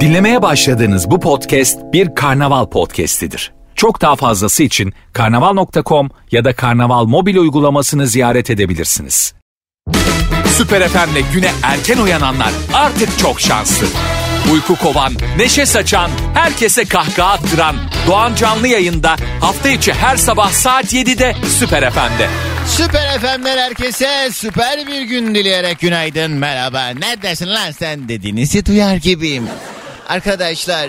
Dinlemeye başladığınız bu podcast bir karnaval podcastidir. Çok daha fazlası için karnaval.com ya da karnaval mobil uygulamasını ziyaret edebilirsiniz. Süper FM'le güne erken uyananlar artık çok şanslı. Uyku kovan, neşe saçan, herkese kahkaha attıran Doğan Canlı yayında hafta içi her sabah saat 7'de Süper FM'de. Süper FM'den herkese süper bir gün dileyerek günaydın merhaba. Neredesin lan sen dediğinizi duyar gibiyim. Arkadaşlar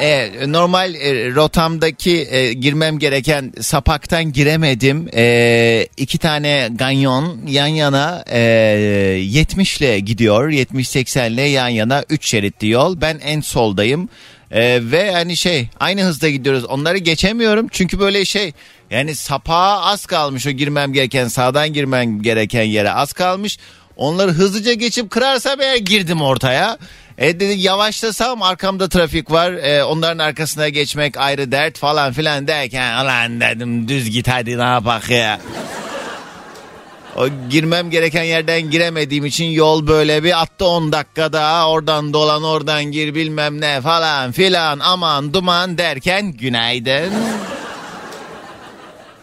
e, normal e, rotamdaki e, girmem gereken sapaktan giremedim. E, iki tane ganyon yan yana e, 70 ile gidiyor. 70-80 ile yan yana 3 şeritli yol. Ben en soldayım. E, ve hani şey aynı hızda gidiyoruz. Onları geçemiyorum çünkü böyle şey yani sapağa az kalmış o girmem gereken sağdan girmem gereken yere az kalmış. Onları hızlıca geçip kırarsam eğer girdim ortaya. E dedi yavaşlasam arkamda trafik var. E, onların arkasına geçmek ayrı dert falan filan derken alan dedim düz git hadi ne yapak ya. O girmem gereken yerden giremediğim için yol böyle bir attı 10 dakikada oradan dolan oradan gir bilmem ne falan filan aman duman derken günaydın.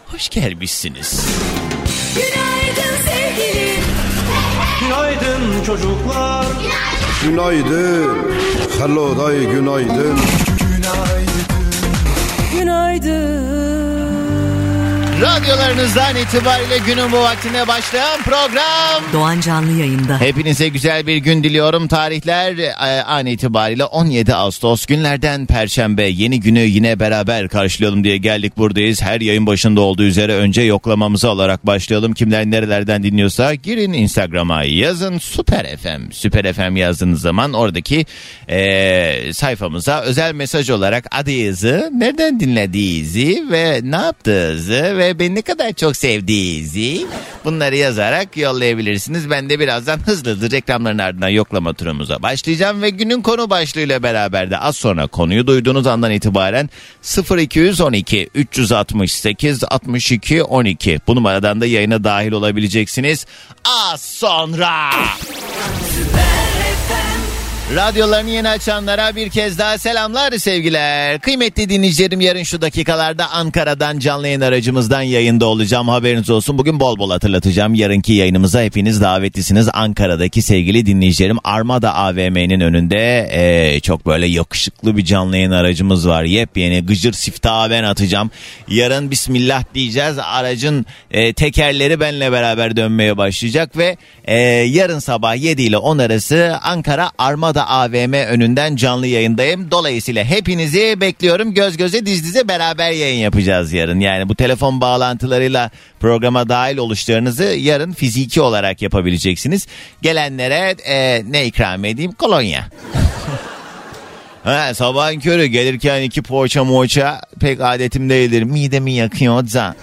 Hoş gelmişsiniz. Günaydın sevgilim. Günaydın çocuklar. Günaydın. Hello day günaydın. Radyolarınızdan itibariyle günün bu vaktine başlayan program. Doğan Canlı yayında. Hepinize güzel bir gün diliyorum. Tarihler e, an itibariyle 17 Ağustos günlerden Perşembe. Yeni günü yine beraber karşılayalım diye geldik buradayız. Her yayın başında olduğu üzere önce yoklamamızı alarak başlayalım. Kimler nerelerden dinliyorsa girin Instagram'a yazın Süper FM. Süper FM yazdığınız zaman oradaki e, sayfamıza özel mesaj olarak adınızı, nereden dinlediğinizi ve ne yaptığınızı ve beni ne kadar çok sevdiğinizi bunları yazarak yollayabilirsiniz. Ben de birazdan hızlı hızlı reklamların ardından yoklama turumuza başlayacağım ve günün konu başlığıyla beraber de az sonra konuyu duyduğunuz andan itibaren 0212 368 62 12 bu numaradan da yayına dahil olabileceksiniz. Az sonra. Radyolarını yeni açanlara bir kez daha selamlar sevgiler. Kıymetli dinleyicilerim yarın şu dakikalarda Ankara'dan canlı yayın aracımızdan yayında olacağım. Haberiniz olsun. Bugün bol bol hatırlatacağım. Yarınki yayınımıza hepiniz davetlisiniz. Ankara'daki sevgili dinleyicilerim Armada AVM'nin önünde ee, çok böyle yakışıklı bir canlı yayın aracımız var. Yepyeni gıcır siftahı ben atacağım. Yarın bismillah diyeceğiz. Aracın e, tekerleri benle beraber dönmeye başlayacak ve e, yarın sabah 7 ile 10 arası Ankara Armada AVM önünden canlı yayındayım. Dolayısıyla hepinizi bekliyorum. Göz göze diz dize beraber yayın yapacağız yarın. Yani bu telefon bağlantılarıyla programa dahil oluşlarınızı yarın fiziki olarak yapabileceksiniz. Gelenlere e, ne ikram edeyim? Kolonya. Ha, sabahın körü gelirken iki poğaça moğaça pek adetim değildir. Midemi yakıyor da.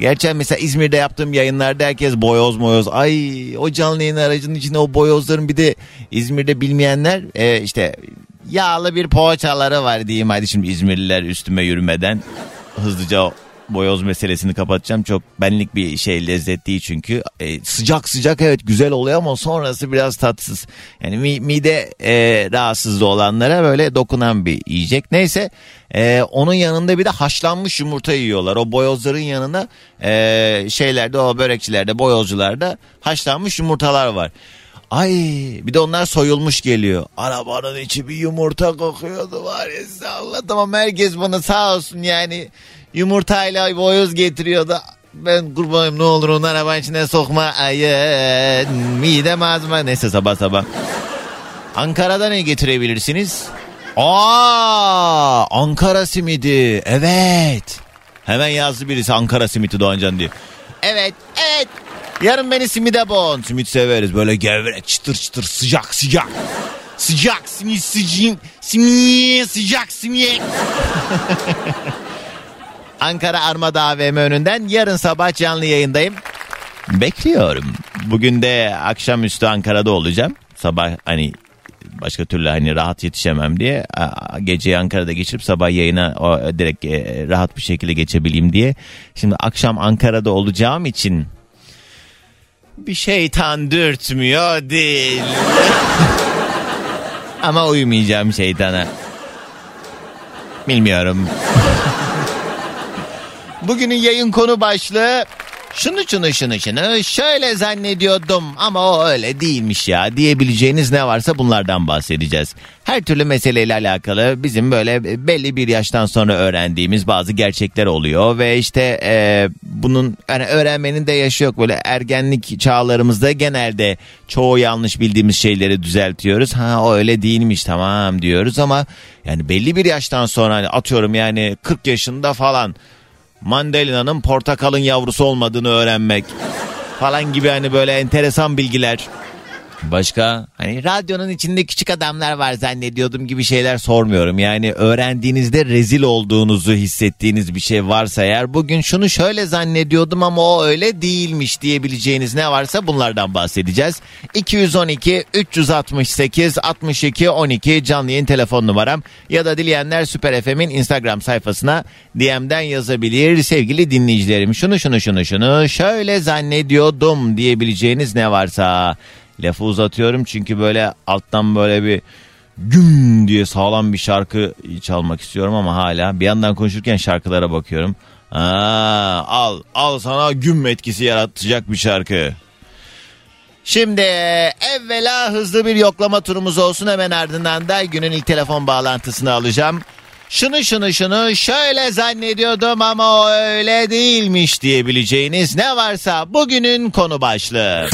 Gerçekten mesela İzmir'de yaptığım yayınlarda herkes boyoz moyoz. Ay o canlı yayın aracının içinde o boyozların bir de İzmir'de bilmeyenler e, işte yağlı bir poğaçaları var diyeyim. Hadi şimdi İzmirliler üstüme yürümeden hızlıca boyoz meselesini kapatacağım. Çok benlik bir şey lezzet değil çünkü. E, sıcak sıcak evet güzel oluyor ama sonrası biraz tatsız. Yani mi- mide e, rahatsızlığı olanlara böyle dokunan bir yiyecek. Neyse e, onun yanında bir de haşlanmış yumurta yiyorlar. O boyozların yanına e, şeylerde o börekçilerde boyozcularda haşlanmış yumurtalar var. Ay bir de onlar soyulmuş geliyor. Arabanın içi bir yumurta kokuyordu var ya size anlatamam. Herkes bana sağ olsun yani yumurtayla boyoz getiriyordu. Ben kurbanım ne olur onu arabanın içine sokma. Ay midem ağzıma. Neyse sabah sabah. Ankara'da ne getirebilirsiniz? Aa, Ankara simidi. Evet. Hemen yazdı birisi Ankara simidi Doğancan diye. Evet, evet. Yarın beni simide boğun. Simit severiz. Böyle gevrek, çıtır çıtır, sıcak sıcak. Sıcak simit sıcak. Simit sıcak simit. Ankara Armada AVM önünden yarın sabah canlı yayındayım. Bekliyorum. Bugün de akşamüstü Ankara'da olacağım. Sabah hani başka türlü hani rahat yetişemem diye geceyi Ankara'da geçirip sabah yayına o, direkt e, rahat bir şekilde geçebileyim diye. Şimdi akşam Ankara'da olacağım için bir şeytan dürtmüyor değil. Ama uymayacağım şeytana. Bilmiyorum. Bugünün yayın konu başlığı şunu şunu şunu şunu şöyle zannediyordum ama o öyle değilmiş ya diyebileceğiniz ne varsa bunlardan bahsedeceğiz. Her türlü meseleyle alakalı bizim böyle belli bir yaştan sonra öğrendiğimiz bazı gerçekler oluyor ve işte e, bunun hani öğrenmenin de yaşı yok böyle ergenlik çağlarımızda genelde çoğu yanlış bildiğimiz şeyleri düzeltiyoruz. Ha o öyle değilmiş tamam diyoruz ama yani belli bir yaştan sonra hani atıyorum yani 40 yaşında falan Mandalina'nın portakalın yavrusu olmadığını öğrenmek falan gibi hani böyle enteresan bilgiler. Başka hani radyonun içinde küçük adamlar var zannediyordum gibi şeyler sormuyorum. Yani öğrendiğinizde rezil olduğunuzu hissettiğiniz bir şey varsa eğer bugün şunu şöyle zannediyordum ama o öyle değilmiş diyebileceğiniz ne varsa bunlardan bahsedeceğiz. 212 368 62 12 canlı yayın telefon numaram ya da dileyenler Süper FM'in Instagram sayfasına DM'den yazabilir sevgili dinleyicilerim. Şunu şunu şunu şunu şöyle zannediyordum diyebileceğiniz ne varsa Lafı uzatıyorum çünkü böyle alttan böyle bir güm diye sağlam bir şarkı çalmak istiyorum ama hala bir yandan konuşurken şarkılara bakıyorum. Aa, al al sana güm etkisi yaratacak bir şarkı. Şimdi evvela hızlı bir yoklama turumuz olsun hemen ardından da günün ilk telefon bağlantısını alacağım. Şunu şunu şunu şöyle zannediyordum ama öyle değilmiş diyebileceğiniz ne varsa bugünün konu başlığı.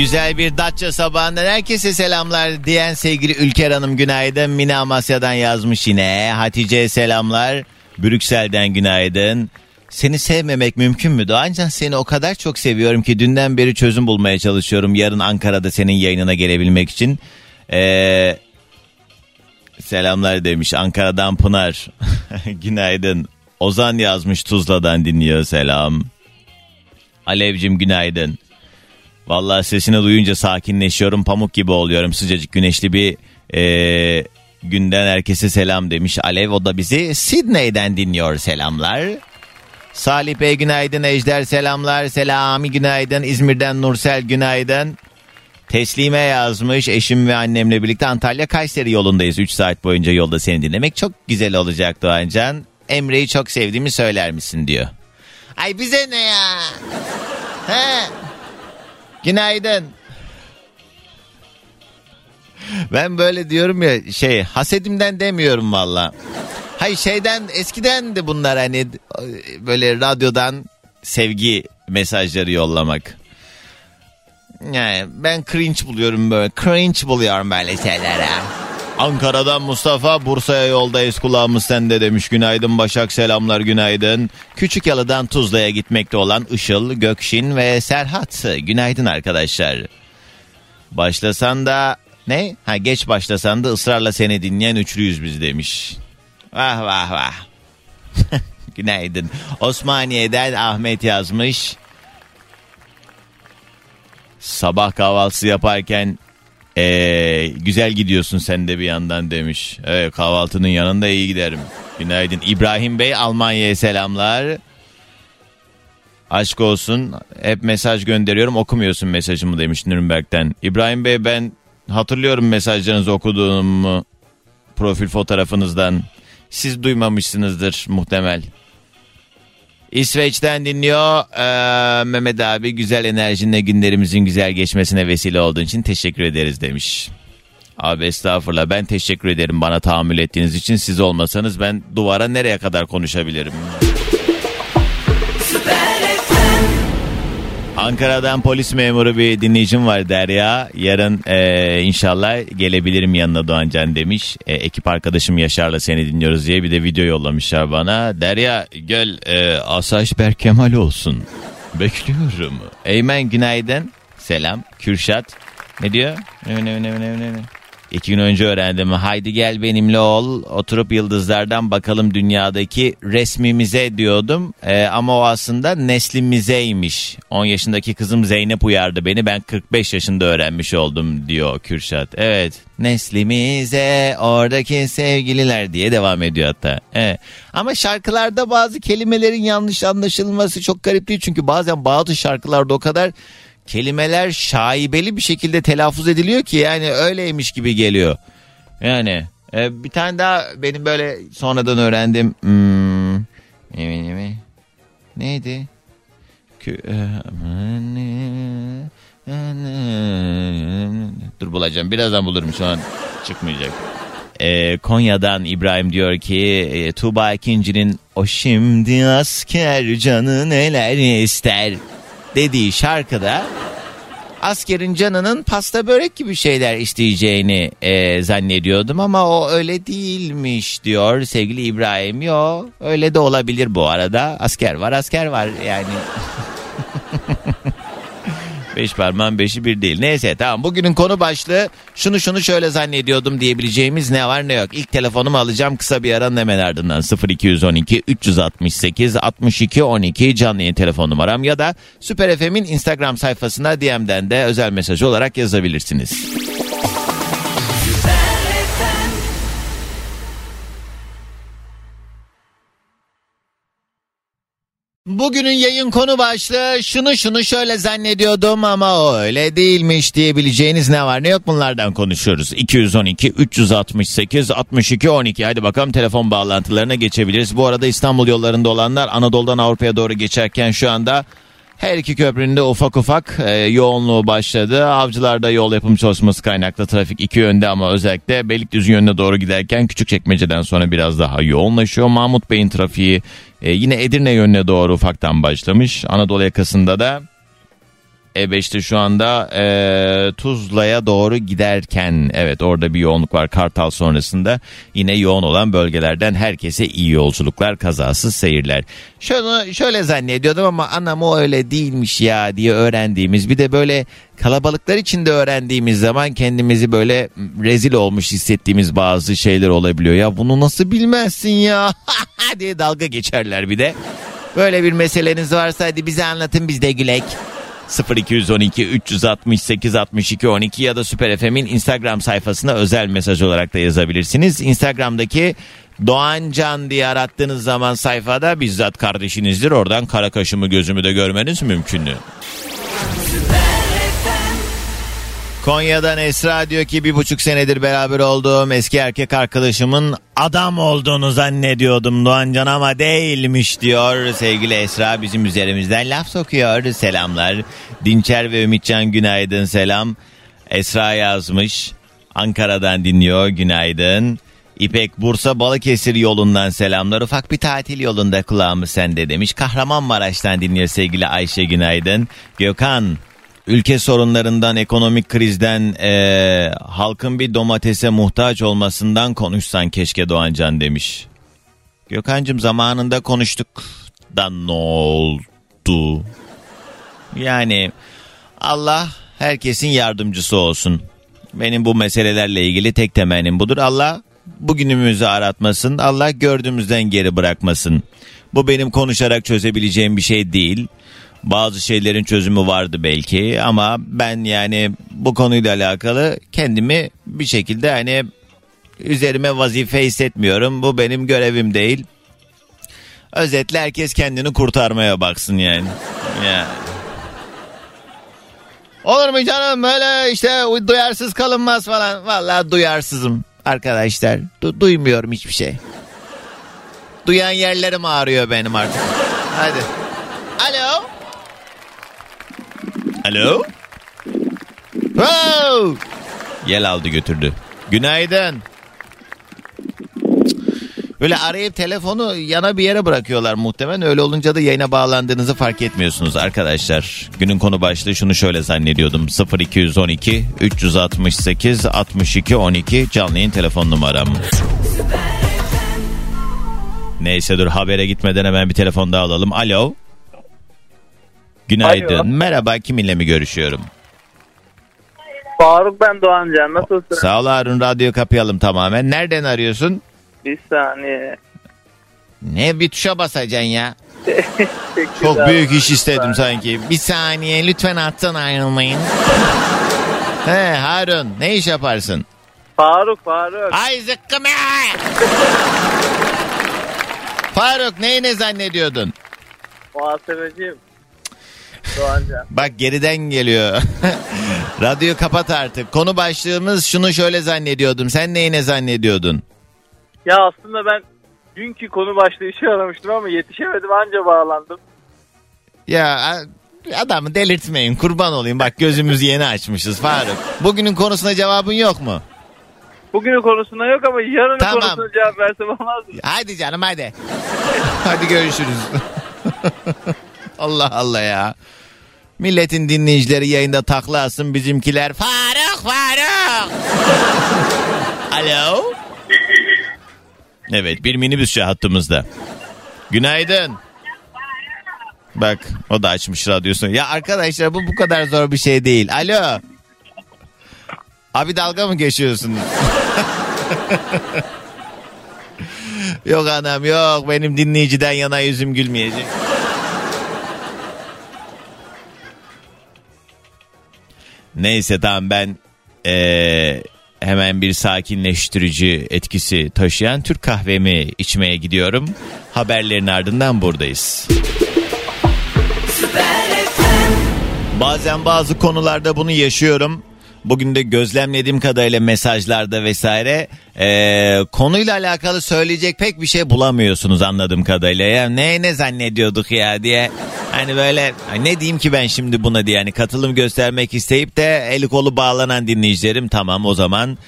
Güzel bir Datça sabahından herkese selamlar diyen sevgili Ülker Hanım günaydın. Mine Amasya'dan yazmış yine. Hatice selamlar. Brüksel'den günaydın. Seni sevmemek mümkün mü? Doğancan seni o kadar çok seviyorum ki dünden beri çözüm bulmaya çalışıyorum. Yarın Ankara'da senin yayınına gelebilmek için. Ee, selamlar demiş Ankara'dan Pınar. günaydın. Ozan yazmış Tuzla'dan dinliyor selam. Alevcim günaydın. Vallahi sesini duyunca sakinleşiyorum. Pamuk gibi oluyorum. Sıcacık güneşli bir e, günden herkese selam demiş. Alev o da bizi Sydney'den dinliyor selamlar. Salih Bey günaydın. Ejder selamlar. Selami günaydın. İzmir'den Nursel günaydın. Teslime yazmış eşim ve annemle birlikte Antalya Kayseri yolundayız. 3 saat boyunca yolda seni dinlemek çok güzel olacak Doğancan. Emre'yi çok sevdiğimi söyler misin diyor. Ay bize ne ya? He? Günaydın. Ben böyle diyorum ya şey hasedimden demiyorum valla. Hayır şeyden eskiden de bunlar hani böyle radyodan sevgi mesajları yollamak. Yani ben cringe buluyorum böyle. Cringe buluyorum böyle şeylere. Ankara'dan Mustafa Bursa'ya yoldayız kulağımız sende demiş. Günaydın Başak selamlar günaydın. Küçük Yalı'dan Tuzla'ya gitmekte olan Işıl, Gökşin ve Serhat. Günaydın arkadaşlar. Başlasan da ne? Ha geç başlasan da ısrarla seni dinleyen üçlüyüz biz demiş. Vah vah vah. Günaydın. Osmaniye'den Ahmet yazmış. Sabah kahvaltısı yaparken ee, güzel gidiyorsun sen de bir yandan demiş. Evet kahvaltının yanında iyi giderim. Günaydın. İbrahim Bey Almanya'ya selamlar. Aşk olsun. Hep mesaj gönderiyorum okumuyorsun mesajımı demiş Nürnberg'den. İbrahim Bey ben hatırlıyorum mesajlarınızı okuduğumu profil fotoğrafınızdan. Siz duymamışsınızdır muhtemel. İsveç'ten dinliyor. Ee, Mehmet abi güzel enerjinle günlerimizin güzel geçmesine vesile olduğun için teşekkür ederiz demiş. Abi estağfurullah ben teşekkür ederim bana tahammül ettiğiniz için. Siz olmasanız ben duvara nereye kadar konuşabilirim? Ankara'dan polis memuru bir dinleyicim var Derya. Yarın e, inşallah gelebilirim yanına Doğancan demiş. E, ekip arkadaşım Yaşar'la seni dinliyoruz diye bir de video yollamışlar bana. Derya gel e, Asayiş Berkemal olsun. Bekliyorum. Eymen günaydın. Selam. Kürşat. Ne diyor? Ne ne ne ne ne ne. İki gün önce öğrendim. Haydi gel benimle ol. Oturup yıldızlardan bakalım dünyadaki resmimize diyordum. Ee, ama o aslında neslimizeymiş. 10 yaşındaki kızım Zeynep uyardı beni. Ben 45 yaşında öğrenmiş oldum diyor Kürşat. Evet neslimize oradaki sevgililer diye devam ediyor hatta. Evet. Ama şarkılarda bazı kelimelerin yanlış anlaşılması çok garip değil. Çünkü bazen bazı şarkılarda o kadar kelimeler şaibeli bir şekilde telaffuz ediliyor ki yani öyleymiş gibi geliyor. Yani e, bir tane daha benim böyle sonradan öğrendim. Hmm. Neydi? Kü- e, Dur bulacağım. Birazdan bulurum şu an çıkmayacak. Ee, Konya'dan İbrahim diyor ki e, Tuğba ikincinin o şimdi asker canı neler ister dediği şarkıda askerin canının pasta börek gibi şeyler isteyeceğini e, zannediyordum ama o öyle değilmiş diyor sevgili İbrahim. Yo öyle de olabilir bu arada. Asker var asker var yani. Beş parmağın beşi bir değil. Neyse tamam bugünün konu başlığı şunu şunu şöyle zannediyordum diyebileceğimiz ne var ne yok. İlk telefonumu alacağım kısa bir aranın hemen ardından 0212 368 62 12 canlı yayın telefon numaram ya da Süper FM'in Instagram sayfasına DM'den de özel mesaj olarak yazabilirsiniz. Bugünün yayın konu başlığı şunu şunu şöyle zannediyordum ama öyle değilmiş diyebileceğiniz ne var ne yok bunlardan konuşuyoruz. 212 368 62 12 hadi bakalım telefon bağlantılarına geçebiliriz. Bu arada İstanbul yollarında olanlar Anadolu'dan Avrupa'ya doğru geçerken şu anda her iki köprünün de ufak ufak e, yoğunluğu başladı. Avcılarda yol yapım çalışması kaynaklı trafik iki yönde ama özellikle Beylikdüzü yönüne doğru giderken Küçükçekmece'den sonra biraz daha yoğunlaşıyor. Mahmut Bey'in trafiği e, yine Edirne yönüne doğru ufaktan başlamış. Anadolu yakasında da E5'te şu anda e, Tuzla'ya doğru giderken evet orada bir yoğunluk var Kartal sonrasında yine yoğun olan bölgelerden herkese iyi yolculuklar kazasız seyirler. Şunu şöyle zannediyordum ama anam o öyle değilmiş ya diye öğrendiğimiz bir de böyle kalabalıklar içinde öğrendiğimiz zaman kendimizi böyle rezil olmuş hissettiğimiz bazı şeyler olabiliyor. Ya bunu nasıl bilmezsin ya diye dalga geçerler bir de. Böyle bir meseleniz varsa hadi bize anlatın biz de gülek. 0212 368 62 12 ya da Süper FM'in Instagram sayfasına özel mesaj olarak da yazabilirsiniz. Instagram'daki Doğan Can diye arattığınız zaman sayfada bizzat kardeşinizdir. Oradan kara kaşımı gözümü de görmeniz mümkün. Konya'dan Esra diyor ki bir buçuk senedir beraber olduğum eski erkek arkadaşımın adam olduğunu zannediyordum Doğancan ama değilmiş diyor. Sevgili Esra bizim üzerimizden laf sokuyor. Selamlar. Dinçer ve Ümitcan günaydın selam. Esra yazmış. Ankara'dan dinliyor günaydın. İpek Bursa Balıkesir yolundan selamlar. Ufak bir tatil yolunda kulağımız sende demiş. Kahramanmaraş'tan dinliyor sevgili Ayşe günaydın. Gökhan ülke sorunlarından, ekonomik krizden, eee, halkın bir domatese muhtaç olmasından konuşsan keşke Doğancan demiş. Gökhan'cığım zamanında konuştuk da ne oldu? Yani Allah herkesin yardımcısı olsun. Benim bu meselelerle ilgili tek temennim budur. Allah bugünümüzü aratmasın. Allah gördüğümüzden geri bırakmasın. Bu benim konuşarak çözebileceğim bir şey değil. Bazı şeylerin çözümü vardı belki ama ben yani bu konuyla alakalı kendimi bir şekilde hani üzerime vazife hissetmiyorum. Bu benim görevim değil. Özetle herkes kendini kurtarmaya baksın yani. yani. Olur mu canım böyle işte duyarsız kalınmaz falan. Vallahi duyarsızım arkadaşlar. Du- duymuyorum hiçbir şey. Duyan yerlerim ağrıyor benim artık. Hadi. Alo. Alo. Wow. Yel aldı götürdü. Günaydın. Böyle arayıp telefonu yana bir yere bırakıyorlar muhtemelen. Öyle olunca da yayına bağlandığınızı fark etmiyorsunuz arkadaşlar. Günün konu başlığı şunu şöyle zannediyordum. 0212 368 62 12 canlı yayın telefon numaram. Neyse dur habere gitmeden hemen bir telefon daha alalım. Alo. Günaydın. Alo. Merhaba kiminle mi görüşüyorum? Faruk ben Doğancan nasılsın? Sağ ol Harun radyo kapayalım tamamen. Nereden arıyorsun? Bir saniye. Ne bir tuşa basacaksın ya. Çok büyük iş istedim sanki. Bir saniye lütfen hattan ayrılmayın. He Harun ne iş yaparsın? Faruk Faruk. Ay zıkkım ya! Faruk neyi ne zannediyordun? Muhasebeciyim. Doğancan. Bak geriden geliyor. Radyoyu kapat artık. Konu başlığımız şunu şöyle zannediyordum. Sen neyine zannediyordun? Ya aslında ben dünkü konu başlığı işi aramıştım ama yetişemedim anca bağlandım. Ya adamı delirtmeyin kurban olayım. Bak gözümüzü yeni açmışız Faruk. Bugünün konusuna cevabın yok mu? Bugünün konusunda yok ama yarının Tamam. konusuna cevap versem olmaz mı? Hadi canım hadi. hadi görüşürüz. Allah Allah ya. Milletin dinleyicileri yayında takla atsın bizimkiler. Faruk Faruk. Alo. Evet bir minibüsçü hattımızda. Günaydın. Bak o da açmış radyosunu. Ya arkadaşlar bu bu kadar zor bir şey değil. Alo. Abi dalga mı geçiyorsunuz? Yok anam yok benim dinleyiciden yana yüzüm gülmeyecek. Neyse tamam ben eee, hemen bir sakinleştirici etkisi taşıyan Türk kahvemi içmeye gidiyorum. Haberlerin ardından buradayız. Bazen bazı konularda bunu yaşıyorum. Bugün de gözlemlediğim kadarıyla mesajlarda vesaire eee, konuyla alakalı söyleyecek pek bir şey bulamıyorsunuz anladığım kadarıyla. Ya ne ne zannediyorduk ya diye. Hani böyle "Ay ne diyeyim ki ben şimdi buna diye yani katılım göstermek isteyip de eli kolu bağlanan dinleyicilerim tamam o zaman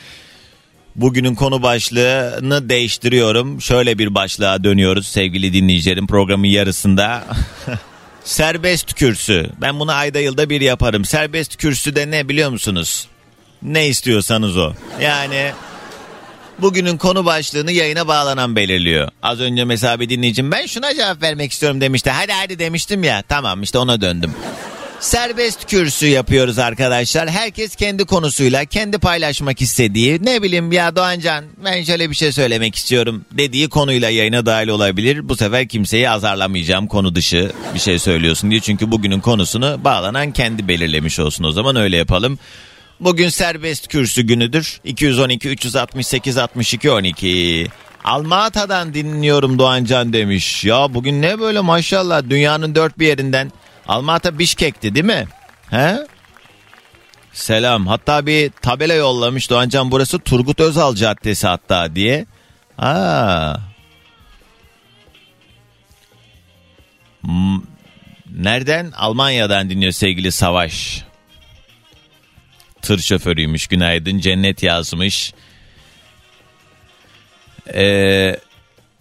Bugünün konu başlığını değiştiriyorum. Şöyle bir başlığa dönüyoruz sevgili dinleyicilerim programın yarısında. Serbest kürsü. Ben bunu ayda yılda bir yaparım. Serbest kürsü de ne biliyor musunuz? Ne istiyorsanız o. Yani bugünün konu başlığını yayına bağlanan belirliyor. Az önce mesela bir dinleyicim ben şuna cevap vermek istiyorum demişti. Hadi hadi demiştim ya. Tamam işte ona döndüm. Serbest kürsü yapıyoruz arkadaşlar. Herkes kendi konusuyla kendi paylaşmak istediği ne bileyim ya Doğancan ben şöyle bir şey söylemek istiyorum dediği konuyla yayına dahil olabilir. Bu sefer kimseyi azarlamayacağım konu dışı bir şey söylüyorsun diye. Çünkü bugünün konusunu bağlanan kendi belirlemiş olsun o zaman öyle yapalım. Bugün serbest kürsü günüdür. 212 368 62 12. Almata'dan dinliyorum Doğancan demiş. Ya bugün ne böyle maşallah dünyanın dört bir yerinden. Almata Bişkek'ti değil mi? He? Selam. Hatta bir tabela yollamış Doğancan burası Turgut Özal Caddesi hatta diye. Aa. Nereden? Almanya'dan dinliyor sevgili Savaş. Tır şoförüymüş günaydın cennet yazmış. Ee,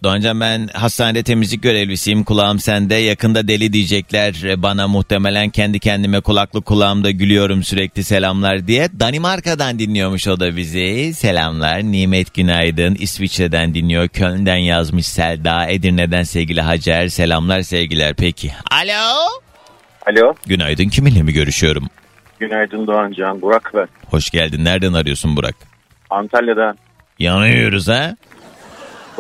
Doğancan ben hastanede temizlik görevlisiyim kulağım sende yakında deli diyecekler e, bana muhtemelen kendi kendime kulaklık kulağımda gülüyorum sürekli selamlar diye. Danimarka'dan dinliyormuş o da bizi selamlar Nimet günaydın İsviçre'den dinliyor Köln'den yazmış Selda Edirne'den sevgili Hacer selamlar sevgiler peki. Alo Alo, günaydın kiminle mi görüşüyorum? günaydın Doğancan. Burak ben. Hoş geldin nereden arıyorsun Burak? Antalya'dan. Yanıyoruz ha?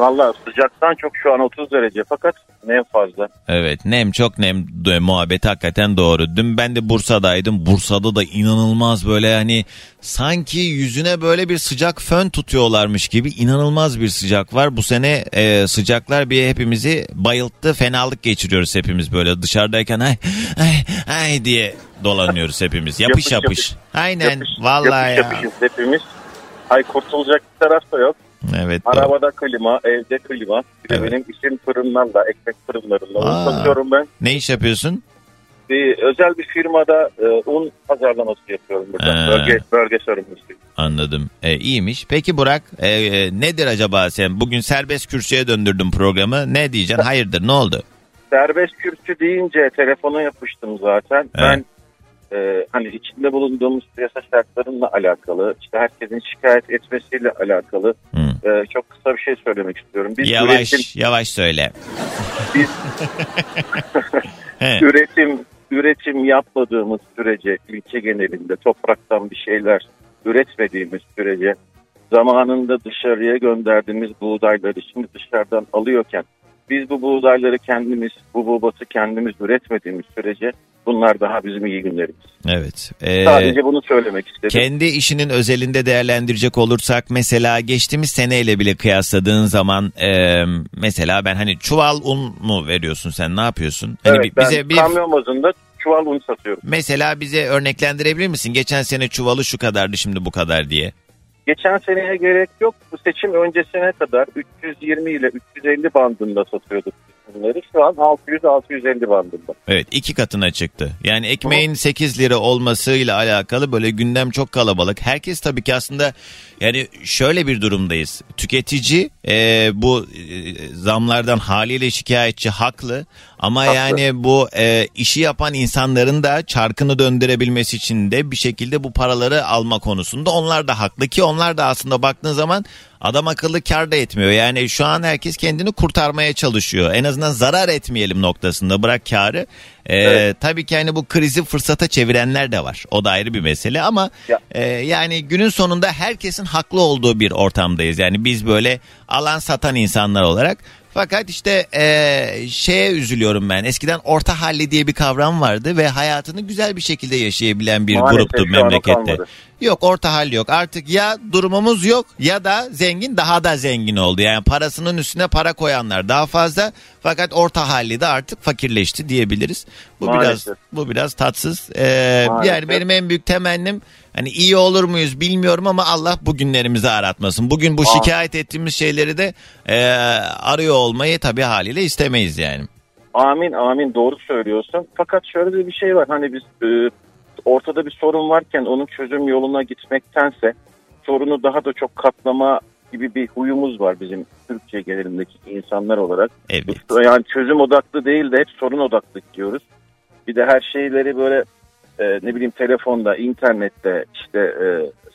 Valla sıcaktan çok şu an 30 derece fakat ne fazla. Evet nem çok nem muhabbeti hakikaten doğru. Dün ben de Bursa'daydım. Bursa'da da inanılmaz böyle hani sanki yüzüne böyle bir sıcak fön tutuyorlarmış gibi inanılmaz bir sıcak var. Bu sene e, sıcaklar bir hepimizi bayılttı. Fenalık geçiriyoruz hepimiz böyle dışarıdayken ay ay ay diye dolanıyoruz hepimiz. Yapış yapış. Yapış, Aynen Yapış, vallahi yapış ya. yapışız hepimiz. Ay kurtulacak bir taraf da yok. Evet. doğru. Arabada klima, evde klima. Bir de Evet. benim işim fırınlarla, ekmek fırınlarında. Aa. Un satıyorum ben. Ne iş yapıyorsun? Bir özel bir firmada e, un pazarlaması yapıyorum burada. Ha. Bölge, bölge sorumlusuyum. Anladım. E, iyiymiş. Peki Burak e, e, nedir acaba sen? Bugün serbest kürsüye döndürdün programı. Ne diyeceksin? Hayırdır ne oldu? Serbest kürsü deyince telefona yapıştım zaten. Ben e, hani içinde bulunduğumuz piyasa şartlarıyla alakalı, işte herkesin şikayet etmesiyle alakalı Hı. e, çok kısa bir şey söylemek istiyorum. Biz Yavaş üretim, yavaş söyle. biz üretim üretim yapmadığımız sürece ülke genelinde topraktan bir şeyler üretmediğimiz sürece zamanında dışarıya gönderdiğimiz buğdayları şimdi dışarıdan alıyorken biz bu buğdayları kendimiz, bu buğbatı kendimiz üretmediğimiz sürece bunlar daha bizim iyi günlerimiz. Evet. E, Sadece bunu söylemek istedim. kendi işinin özelinde değerlendirecek olursak mesela geçtiğimiz seneyle bile kıyasladığın zaman e, mesela ben hani çuval un mu veriyorsun sen ne yapıyorsun? Hani evet, bi- ben bize bir kamyon bazında çuval un satıyorum. Mesela bize örneklendirebilir misin? Geçen sene çuvalı şu kadardı şimdi bu kadar diye. Geçen seneye gerek yok. Bu seçim öncesine kadar 320 ile 350 bandında satıyorduk bunları. Şu an 600-650 bandında. Evet iki katına çıktı. Yani ekmeğin 8 lira olmasıyla alakalı böyle gündem çok kalabalık. Herkes tabii ki aslında yani şöyle bir durumdayız. Tüketici e, bu e, zamlardan haliyle şikayetçi haklı. Ama Haklı. yani bu e, işi yapan insanların da çarkını döndürebilmesi için de bir şekilde bu paraları alma konusunda onlar da haklı ki onlar da aslında baktığın zaman adam akıllı kar da etmiyor. Yani şu an herkes kendini kurtarmaya çalışıyor. En azından zarar etmeyelim noktasında bırak karı. Ee, Evet. Tabii ki hani bu krizi fırsata çevirenler de var. O da ayrı bir mesele ama Ya. e, yani günün sonunda herkesin haklı olduğu bir ortamdayız. Yani biz böyle alan satan insanlar olarak. Fakat işte e, şeye üzülüyorum ben. Eskiden orta halli diye bir kavram vardı ve hayatını güzel bir şekilde yaşayabilen bir Maalesef gruptu memlekette. Yok orta hal yok. Artık ya durumumuz yok ya da zengin daha da zengin oldu. Yani parasının üstüne para koyanlar daha fazla fakat orta halli de artık fakirleşti diyebiliriz. Bu Maalesef. biraz bu biraz tatsız. Ee, Maalesef. yani benim en büyük temennim hani iyi olur muyuz bilmiyorum ama Allah bugünlerimizi aratmasın. Bugün bu Aa. şikayet ettiğimiz şeyleri de e, arıyor olmayı tabii haliyle istemeyiz yani. Amin amin doğru söylüyorsun. Fakat şöyle de bir şey var. Hani biz e, ortada bir sorun varken onun çözüm yoluna gitmektense sorunu daha da çok katlama gibi bir huyumuz var bizim Türkiye genelindeki insanlar olarak. Evet. Yani çözüm odaklı değil de hep sorun odaklı gidiyoruz. Bir de her şeyleri böyle e, ne bileyim telefonda, internette, işte e,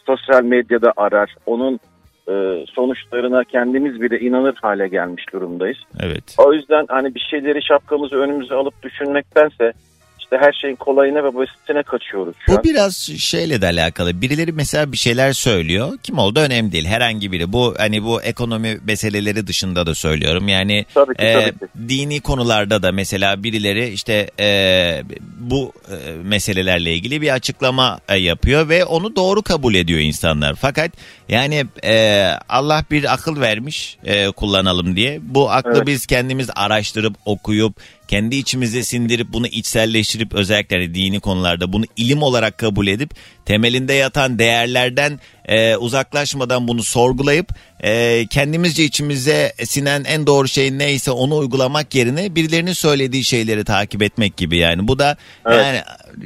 sosyal medyada arar. Onun e, sonuçlarına kendimiz bile inanır hale gelmiş durumdayız. Evet. O yüzden hani bir şeyleri şapkamızı önümüze alıp düşünmektense işte her şeyin kolayına ve basitine kaçıyoruz şu Bu an. biraz şeyle de alakalı. Birileri mesela bir şeyler söylüyor. Kim oldu önemli değil. Herhangi biri. Bu hani bu ekonomi meseleleri dışında da söylüyorum. Yani Tabii ki, e, tabii ki. dini konularda da mesela birileri işte e, bu e, meselelerle ilgili bir açıklama e, yapıyor ve onu doğru kabul ediyor insanlar. Fakat yani e, Allah bir akıl vermiş e, kullanalım diye. Bu aklı Evet. biz kendimiz araştırıp okuyup kendi içimize sindirip bunu içselleştirip özellikle hani dini konularda bunu ilim olarak kabul edip temelinde yatan değerlerden e, uzaklaşmadan bunu sorgulayıp e, kendimizce içimize sinen en doğru şey neyse onu uygulamak yerine birilerinin söylediği şeyleri takip etmek gibi yani bu da Evet. yani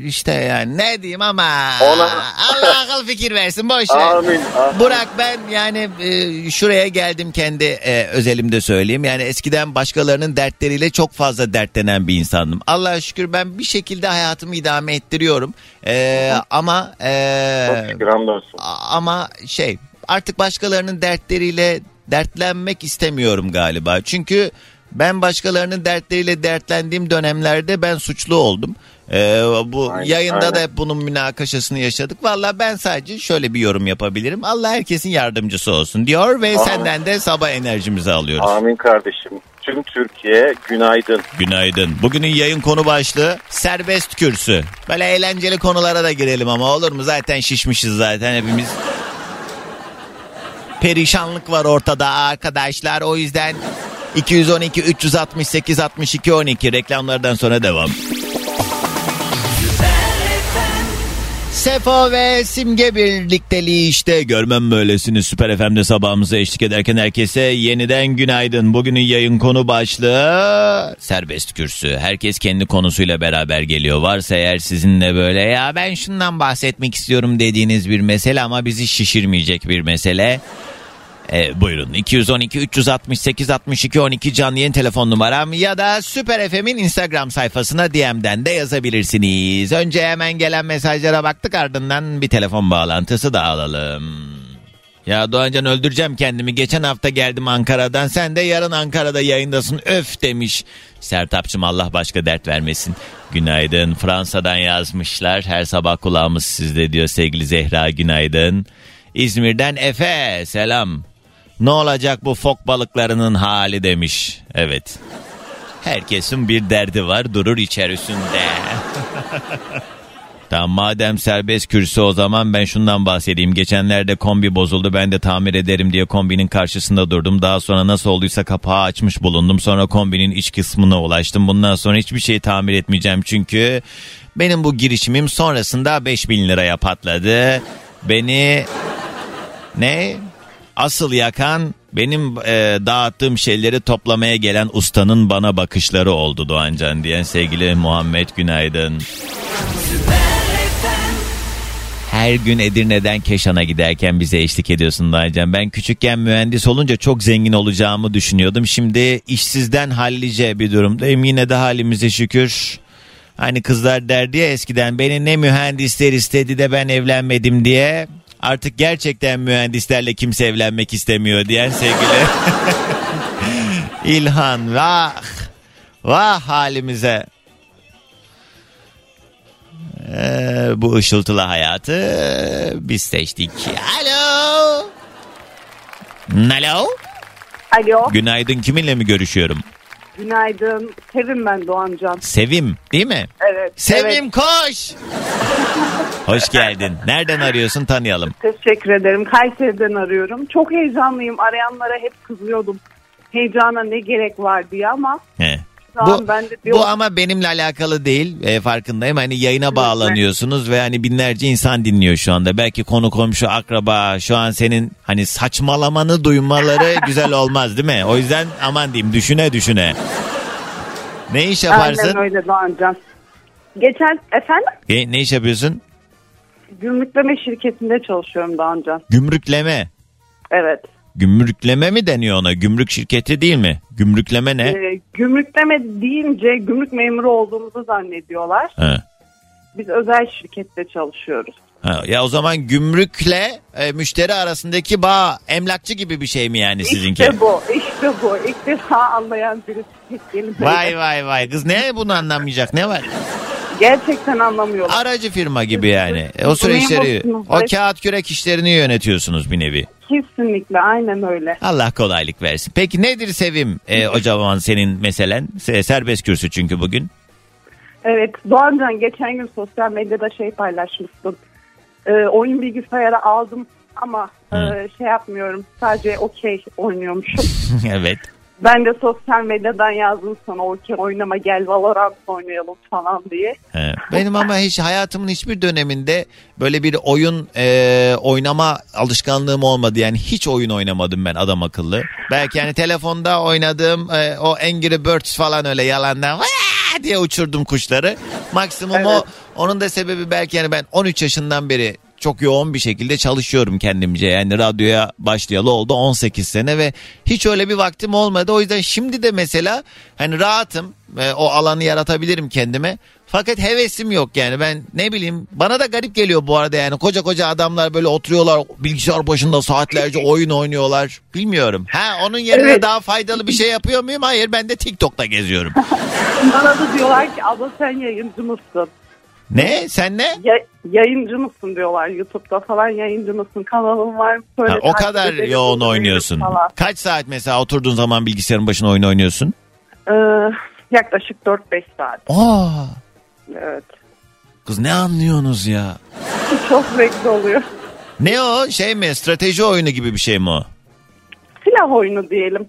işte yani ne diyeyim ama Ona- Allah akıl fikir versin boş ver. Amin. Burak ben yani e, şuraya geldim kendi e, özelimde söyleyeyim. Yani eskiden başkalarının dertleriyle çok fazla dertlenen bir insandım. Allah'a şükür ben bir şekilde hayatımı idame ettiriyorum. E, ama e, Şükür a- ama şey artık başkalarının dertleriyle dertlenmek istemiyorum galiba. Çünkü ben başkalarının dertleriyle dertlendiğim dönemlerde ben suçlu oldum. Ee, bu Aynen, yayında da aynen. hep bunun münakaşasını yaşadık. Valla ben sadece şöyle bir yorum yapabilirim. Allah herkesin yardımcısı olsun diyor ve Amin. senden de sabah enerjimizi alıyoruz. Amin kardeşim. Tüm Türkiye günaydın. Günaydın. Bugünün yayın konu başlığı serbest kürsü. Böyle eğlenceli konulara da girelim ama olur mu? Zaten şişmişiz zaten hepimiz. Perişanlık var ortada arkadaşlar. O yüzden 212 368 62 12 reklamlardan sonra devam. Sefo ve Simge birlikteliği işte görmem böylesini Süper FM'de sabahımıza eşlik ederken herkese yeniden günaydın. Bugünün yayın konu başlığı serbest kürsü. Herkes kendi konusuyla beraber geliyor. Varsa eğer sizinle böyle ya ben şundan bahsetmek istiyorum dediğiniz bir mesele ama bizi şişirmeyecek bir mesele. E, buyurun 212 368 62 12 canlı yayın telefon numaram ya da Süper FM'in Instagram sayfasına DM'den de yazabilirsiniz. Önce hemen gelen mesajlara baktık ardından bir telefon bağlantısı da alalım. Ya Doğancan öldüreceğim kendimi. Geçen hafta geldim Ankara'dan. Sen de yarın Ankara'da yayındasın. Öf demiş. Sertapçım Allah başka dert vermesin. Günaydın. Fransa'dan yazmışlar. Her sabah kulağımız sizde diyor sevgili Zehra günaydın. İzmir'den Efe selam. Ne olacak bu fok balıklarının hali demiş. Evet. Herkesin bir derdi var durur içerisinde. Tamam madem serbest kürsü o zaman ben şundan bahsedeyim. Geçenlerde kombi bozuldu ben de tamir ederim diye kombinin karşısında durdum. Daha sonra nasıl olduysa kapağı açmış bulundum. Sonra kombinin iç kısmına ulaştım. Bundan sonra hiçbir şey tamir etmeyeceğim çünkü benim bu girişimim sonrasında 5000 liraya patladı. Beni ne? Asıl yakan benim e, dağıttığım şeyleri toplamaya gelen ustanın bana bakışları oldu Doğancan diyen sevgili Muhammed Günaydın. Her gün Edirne'den Keşan'a giderken bize eşlik ediyorsun Doğancan. Ben küçükken mühendis olunca çok zengin olacağımı düşünüyordum. Şimdi işsizden hallice bir durumdayım. Yine de halimize şükür. Hani kızlar derdi ya eskiden beni ne mühendisler istedi de ben evlenmedim diye. Artık gerçekten mühendislerle kimse evlenmek istemiyor diyen sevgili İlhan vah vah halimize. Ee, bu ışıltılı hayatı biz seçtik. Alo. Alo. Alo, Günaydın kiminle mi görüşüyorum? Günaydın. Sevim ben Doğancan. Sevim değil mi? Evet. Sevim evet. koş. Hoş geldin. Nereden arıyorsun tanıyalım. Teşekkür ederim. Kayseri'den arıyorum. Çok heyecanlıyım. Arayanlara hep kızıyordum. Heyecana ne gerek var diye ama He. Bir bu ama benimle alakalı değil e, farkındayım. Hani yayına bağlanıyorsunuz ve hani binlerce insan dinliyor şu anda. Belki konu komşu akraba şu an senin hani saçmalamanı duymaları güzel olmaz değil mi? O yüzden aman diyeyim düşüne düşüne. Ne iş yaparsın? Aynen öyle Doğancan. Geçen efendim E, ne iş yapıyorsun? gümrükleme şirketinde çalışıyorum Doğancan. Gümrükleme. Evet. Gümrükleme mi deniyor ona? Gümrük şirketi değil mi? Gümrükleme ne? Ee, gümrükleme deyince gümrük memuru olduğumuzu zannediyorlar. Ha. Biz özel şirkette çalışıyoruz. Ha, ya o zaman gümrükle e, müşteri arasındaki bağ emlakçı gibi bir şey mi yani sizinki? İşte bu, işte bu. İlk defa anlayan birisi. Vay vay vay kız ne bunu anlamayacak ne var? Gerçekten anlamıyorlar. Aracı firma gibi yani. E, o süreçleri o kağıt kürek işlerini yönetiyorsunuz bir nevi. Kesinlikle aynen öyle. Allah kolaylık versin. Peki nedir Sevim e, o zaman senin meselen? Se- Serbest kürsü çünkü bugün. Evet Doğancan geçen gün sosyal medyada şey paylaşmıştın. Ee, oyun bilgisayarı aldım ama e, şey yapmıyorum. Sadece okey oynuyormuşum. evet. Ben de sosyal medyadan yazdım sana okey oynama gel Valorant oynayalım falan diye. He. Benim ama hiç hayatımın hiçbir döneminde böyle bir oyun e, oynama alışkanlığım olmadı. Yani hiç oyun oynamadım ben adam akıllı. Belki yani telefonda oynadığım e, o Angry Birds falan öyle yalandan "Vaa!" diye uçurdum kuşları. Maksimum o Evet. onun da sebebi belki yani ben 13 yaşından beri çok yoğun bir şekilde çalışıyorum kendimce. Yani radyoya başlayalı oldu 18 sene ve hiç öyle bir vaktim olmadı. O yüzden şimdi de mesela hani rahatım. e, o alanı yaratabilirim kendime. Fakat hevesim yok yani ben ne bileyim bana da garip geliyor bu arada yani koca koca adamlar böyle oturuyorlar bilgisayar başında saatlerce oyun oynuyorlar bilmiyorum. Ha onun yerine Evet. daha faydalı bir şey yapıyor muyum? Hayır ben de TikTok'ta geziyorum. Bana da diyorlar ki abla sen yayıncı mısın? Ne sen ne? Ya- yayıncı mısın diyorlar YouTube'da falan yayıncı mısın? Kanalın var mı? Söyle, Ha, o takip kadar edelim, yoğun oynuyorsun. Falan. Kaç saat mesela oturduğun zaman bilgisayarın başına oyun oynuyorsun? Ee, yaklaşık 4-5 saat. Aa, Evet. kız ne anlıyorsunuz ya? Çok zevkli oluyor. Ne o şey mi strateji oyunu gibi bir şey mi o? Silah oyunu diyelim.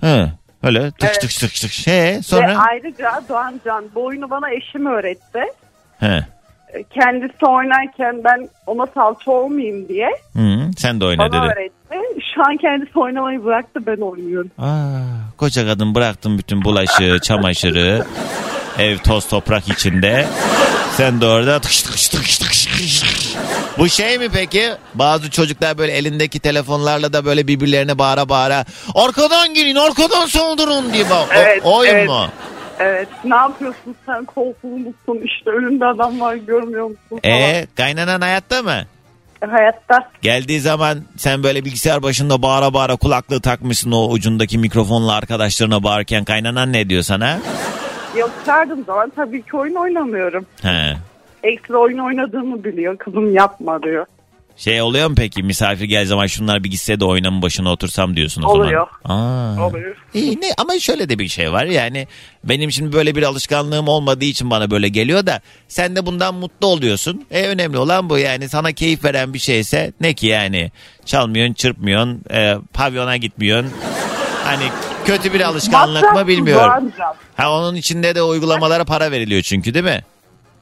He, öyle tık Evet. tık tık tık. He, Ve sonra? ayrıca Doğan Can bu oyunu bana eşim öğretti. He. Kendisi oynarken ben ona salça olmayayım diye Hı, sen de oyna bana dedi. öğretti. Şu an kendisi oynamayı bıraktı ben oynuyorum. Aa, koca kadın bıraktın bütün bulaşığı, çamaşırı, ev toz toprak içinde. Sen de orada tıkış tıkış tıkış tıkış tıkış. Bu şey mi peki? Bazı çocuklar böyle elindeki telefonlarla da böyle birbirlerine bağıra bağıra arkadan gelin arkadan saldırın diye. O- Evet, o oyun evet. mu? Evet ne yapıyorsun sen korkulu musun işte önünde adam var görmüyor musun falan. E kaynanan hayatta mı? Hayatta Geldiği zaman sen böyle bilgisayar başında bağıra bağıra kulaklığı takmışsın o ucundaki mikrofonla arkadaşlarına bağırırken kaynanan ne diyor sana? yok çağırdığım zaman tabii ki oyun oynamıyorum. He. Ekstra oyun oynadığımı biliyor kızım yapma diyor. Şey oluyor mu peki misafir gel zaman şunlar bir gitse de oynamın başına otursam diyorsun o Oluyor. zaman. Aa. Oluyor. İyi ne ama şöyle de bir şey var yani benim şimdi böyle bir alışkanlığım olmadığı için bana böyle geliyor da sen de bundan mutlu oluyorsun. E önemli olan bu yani sana keyif veren bir şeyse ne ki yani çalmıyorsun çırpmıyorsun e, pavyona gitmiyorsun. Hani kötü bir alışkanlık mı bilmiyorum. Ha onun içinde de uygulamalara para veriliyor çünkü değil mi?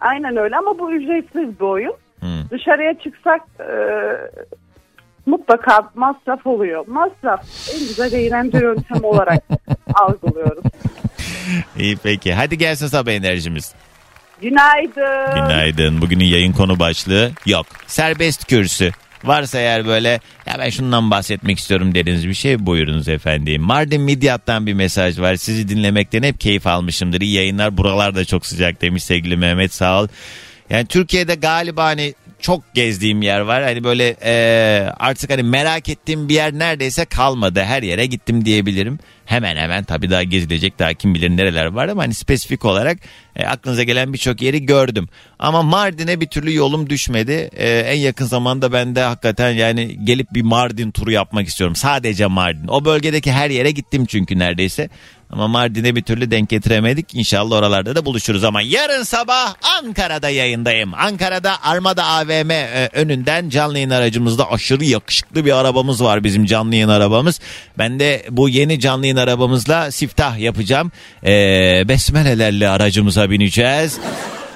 Aynen öyle ama bu ücretsiz bir oyun. Hı. Dışarıya çıksak e, mutlaka masraf oluyor. Masraf en güzel eğlence yöntemi olarak algılıyoruz. İyi peki. Hadi gelsin sabah enerjimiz. Günaydın. Günaydın. Bugünün yayın konu başlığı yok. Serbest kürsü. Varsa eğer böyle ya ben şundan bahsetmek istiyorum dediğiniz bir şey buyurunuz efendim. Mardin Midyat'tan bir mesaj var. Sizi dinlemekten hep keyif almışımdır. İyi yayınlar. Buralar da çok sıcak demiş sevgili Mehmet sağ ol. Yani Türkiye'de galiba hani çok gezdiğim yer var. Hani böyle e, artık hani merak ettiğim bir yer neredeyse kalmadı. Her yere gittim diyebilirim. Hemen hemen tabii daha gezilecek daha kim bilir nereler var ama hani spesifik olarak e, aklınıza gelen birçok yeri gördüm. Ama Mardin'e bir türlü yolum düşmedi. E, en yakın zamanda ben de hakikaten yani gelip bir Mardin turu yapmak istiyorum. Sadece Mardin. O bölgedeki her yere gittim çünkü neredeyse. Ama Mardin'e bir türlü denk getiremedik. İnşallah oralarda da buluşuruz ama yarın sabah Ankara'da yayındayım. Ankara'da Armada AVM e, önünden canlı yayın aracımızda aşırı yakışıklı bir arabamız var bizim canlı yayın arabamız. Ben de bu yeni canlı yayın arabamızla siftah yapacağım. E, besmelelerle aracımıza bineceğiz.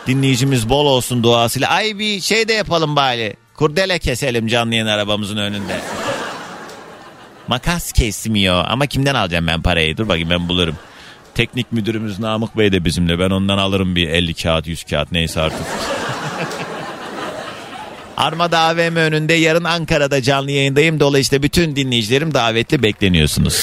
Dinleyicimiz bol olsun duasıyla. Ay bir şey de yapalım bari. Kurdele keselim canlı yayın arabamızın önünde. Makas kesmiyor ama kimden alacağım ben parayı? Dur bakayım ben bulurum. Teknik müdürümüz Namık Bey de bizimle. Ben ondan alırım bir 50 kağıt 100 kağıt neyse artık. Armada AVM önünde yarın Ankara'da canlı yayındayım. Dolayısıyla bütün dinleyicilerim davetli bekleniyorsunuz.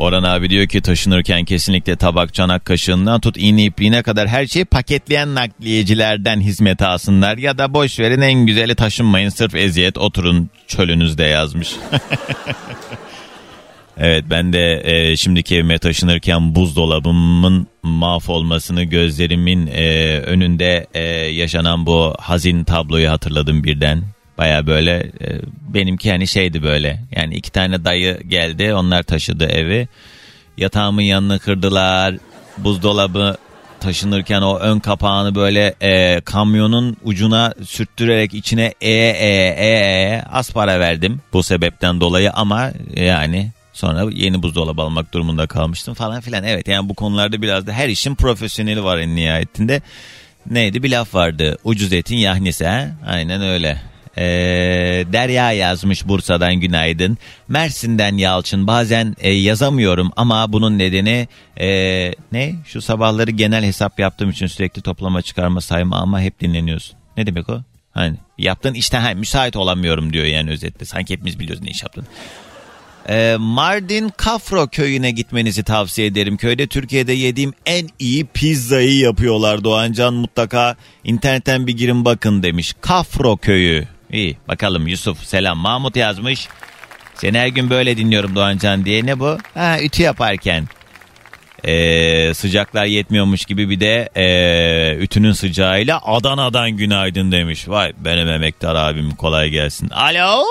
Orhan abi diyor ki taşınırken kesinlikle tabak çanak kaşığından tut iğne ipliğine kadar her şeyi paketleyen nakliyecilerden hizmet alsınlar. Ya da boş verin en güzeli taşınmayın sırf eziyet oturun çölünüzde yazmış. Evet ben de e, şimdiki evime taşınırken buzdolabımın mahvolmasını gözlerimin e, önünde e, yaşanan bu hazin tabloyu hatırladım birden. Baya böyle e, benimki hani şeydi böyle yani iki tane dayı geldi onlar taşıdı evi. Yatağımın yanını kırdılar buzdolabı taşınırken o ön kapağını böyle e, kamyonun ucuna sürttürerek içine e e e e az para verdim bu sebepten dolayı ama yani sonra yeni buzdolabı almak durumunda kalmıştım falan filan. Evet yani bu konularda biraz da her işin profesyoneli var en nihayetinde. Neydi bir laf vardı ucuz etin yahnisi ha? Aynen öyle. Ee, Derya yazmış Bursa'dan günaydın. Mersin'den Yalçın bazen e, yazamıyorum ama bunun nedeni e, ne? Şu sabahları genel hesap yaptığım için sürekli toplama çıkarma sayma ama hep dinleniyorsun. Ne demek o? Hani yaptığın işten ha, müsait olamıyorum diyor yani özetle. Sanki hepimiz biliyoruz ne iş yaptın. Ee, Mardin Kafro köyüne gitmenizi tavsiye ederim. Köyde Türkiye'de yediğim en iyi pizzayı yapıyorlar Doğancan. Mutlaka internetten bir girin bakın demiş. Kafro köyü. İyi bakalım Yusuf selam. Mahmut yazmış. Seni her gün böyle dinliyorum Doğancan diye. Ne bu? Ha ütü yaparken. Ee, sıcaklar yetmiyormuş gibi bir de ee, ütünün sıcağıyla Adana'dan günaydın demiş. Vay benim emektar abim kolay gelsin. Alo.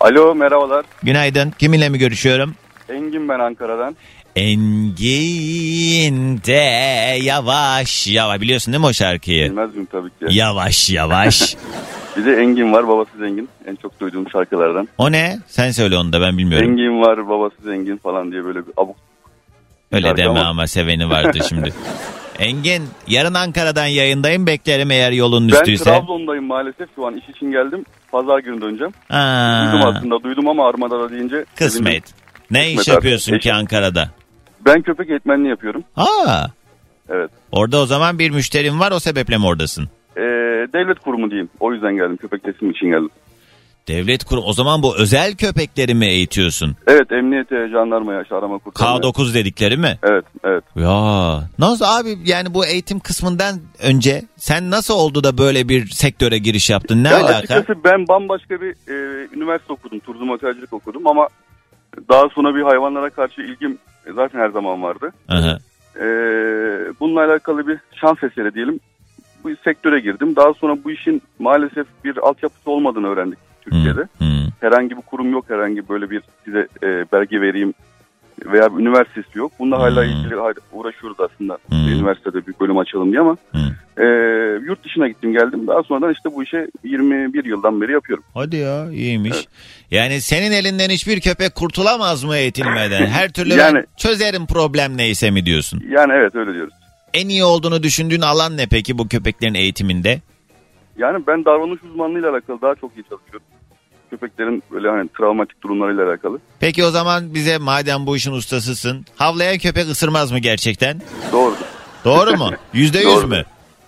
Alo merhabalar. Günaydın. Kiminle mi görüşüyorum? Engin ben Ankara'dan. Engin de yavaş yavaş biliyorsun değil mi o şarkıyı? Bilmez miyim tabii ki. Yavaş yavaş. Bir de Engin var babası zengin. En çok duyduğum şarkılardan. o ne? Sen söyle onu da ben bilmiyorum. Engin var babası zengin falan diye böyle bir abuk. Öyle deme ama. ama seveni vardı şimdi. Engin yarın Ankara'dan yayındayım beklerim eğer yolun Ben üstüyse. Trabzon'dayım maalesef. Şu an iş için geldim. Pazar günü döneceğim. Duydum Aa, aslında duydum ama Armada da deyince. sevindim. kısmet. Ne iş Kısmet yapıyorsun abi. ki Ankara'da? Ben köpek eğitmenliği yapıyorum. Aa, Evet. orada o zaman bir müşterim var o sebeple mi oradasın? Ee, devlet kurumu diyeyim. O yüzden geldim. Köpek teslim için geldim. Devlet kurum o zaman bu özel köpekleri mi eğitiyorsun? Evet emniyete, jandarmaya, işte arama kurtarmaya. K9 dedikleri mi? Evet, evet. Ya nasıl abi yani bu eğitim kısmından önce sen nasıl oldu da böyle bir sektöre giriş yaptın? Ne Ya alaka? Açıkçası ben bambaşka bir e, üniversite okudum. Turizm otelcilik okudum ama daha sonra bir hayvanlara karşı ilgim zaten her zaman vardı. Aha. E, bununla alakalı bir şans eseri diyelim. bu sektöre girdim. Daha sonra bu işin maalesef bir altyapısı olmadığını öğrendik Türkiye'de. Hı. Herhangi bir kurum yok, herhangi böyle bir size e, belge vereyim veya bir üniversitesi yok. Bununla hala Hmm. ilgili hala uğraşıyoruz aslında. Hmm. Üniversitede bir bölüm açalım diye ama Hı. e, yurt dışına gittim geldim. Daha sonradan işte bu işe 21 yıldan beri yapıyorum. Hadi ya iyiymiş. Yani senin elinden hiçbir köpek kurtulamaz mı eğitilmeden? Her türlü ben Yani- çözerim problem neyse mi diyorsun? Yani evet öyle diyoruz. En iyi olduğunu düşündüğün alan ne peki bu köpeklerin eğitiminde? Yani ben davranış uzmanlığıyla alakalı daha çok iyi çalışıyorum. Köpeklerin böyle hani travmatik durumlarıyla alakalı. Peki o zaman bize madem bu işin ustasısın havlayan köpek ısırmaz mı gerçekten? Doğrudur. Doğru mu? Yüzde yüz mü?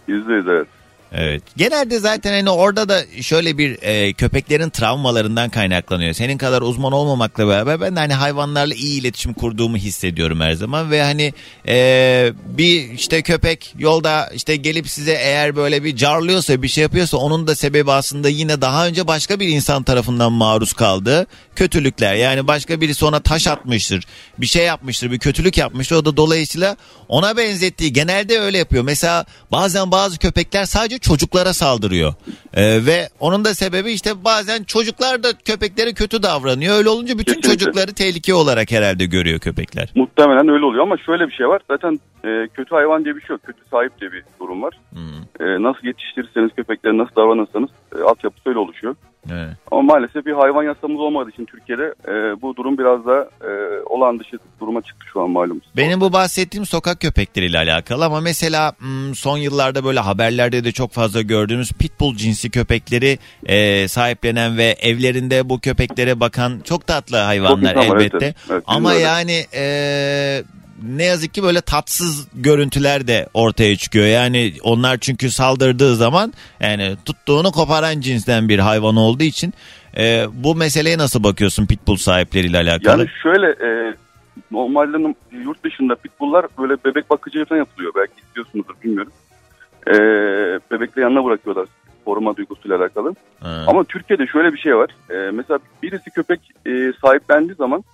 Yüzde yüz evet. Evet. Genelde zaten hani orada da şöyle bir e, köpeklerin travmalarından kaynaklanıyor. Senin kadar uzman olmamakla beraber ben de hani hayvanlarla iyi iletişim kurduğumu hissediyorum her zaman ve hani e, bir işte köpek yolda işte gelip size eğer böyle bir carlıyorsa bir şey yapıyorsa onun da sebebi aslında yine daha önce başka bir insan tarafından maruz kaldığı kötülükler. Yani başka birisi ona taş atmıştır, bir şey yapmıştır, bir kötülük yapmıştır. O da dolayısıyla ona benzettiği genelde öyle yapıyor. Mesela bazen bazı köpekler sadece çocuklara saldırıyor. Ee, ve onun da sebebi işte bazen çocuklar da köpeklere kötü davranıyor. Öyle olunca bütün Kesinlikle. çocukları tehlike olarak herhalde görüyor köpekler. Muhtemelen öyle oluyor ama şöyle bir şey var. Zaten e, kötü hayvan diye bir şey yok. Kötü sahip diye bir durum var. Hmm. E, nasıl yetiştirirseniz köpeklere nasıl davranırsanız e, altyapısı öyle oluşuyor. Evet. Ama maalesef bir hayvan yasamız olmadığı için Türkiye'de e, bu durum biraz da e, olağan dışı duruma çıktı şu an malum. Benim bu bahsettiğim sokak köpekleriyle alakalı ama mesela son yıllarda böyle haberlerde de çok fazla gördüğümüz pitbull cinsi köpekleri e, sahiplenen ve evlerinde bu köpeklere bakan çok tatlı hayvanlar var, evet, elbette. evet. Evet, ama öyle. yani e, ne yazık ki böyle tatsız görüntüler de ortaya çıkıyor. Yani onlar çünkü saldırdığı zaman yani tuttuğunu koparan cinsten bir hayvan olduğu için e, bu meseleye nasıl bakıyorsun pitbull sahipleriyle alakalı? Yani şöyle e, normalde yurt dışında pitbulllar böyle bebek bakıcı falan yapılıyor. Belki istiyorsunuzdur bilmiyorum. E, bebekle yanına bırakıyorlar koruma duygusuyla alakalı. Ha. Ama Türkiye'de şöyle bir şey var. E, mesela birisi köpek e, sahiplendiği zaman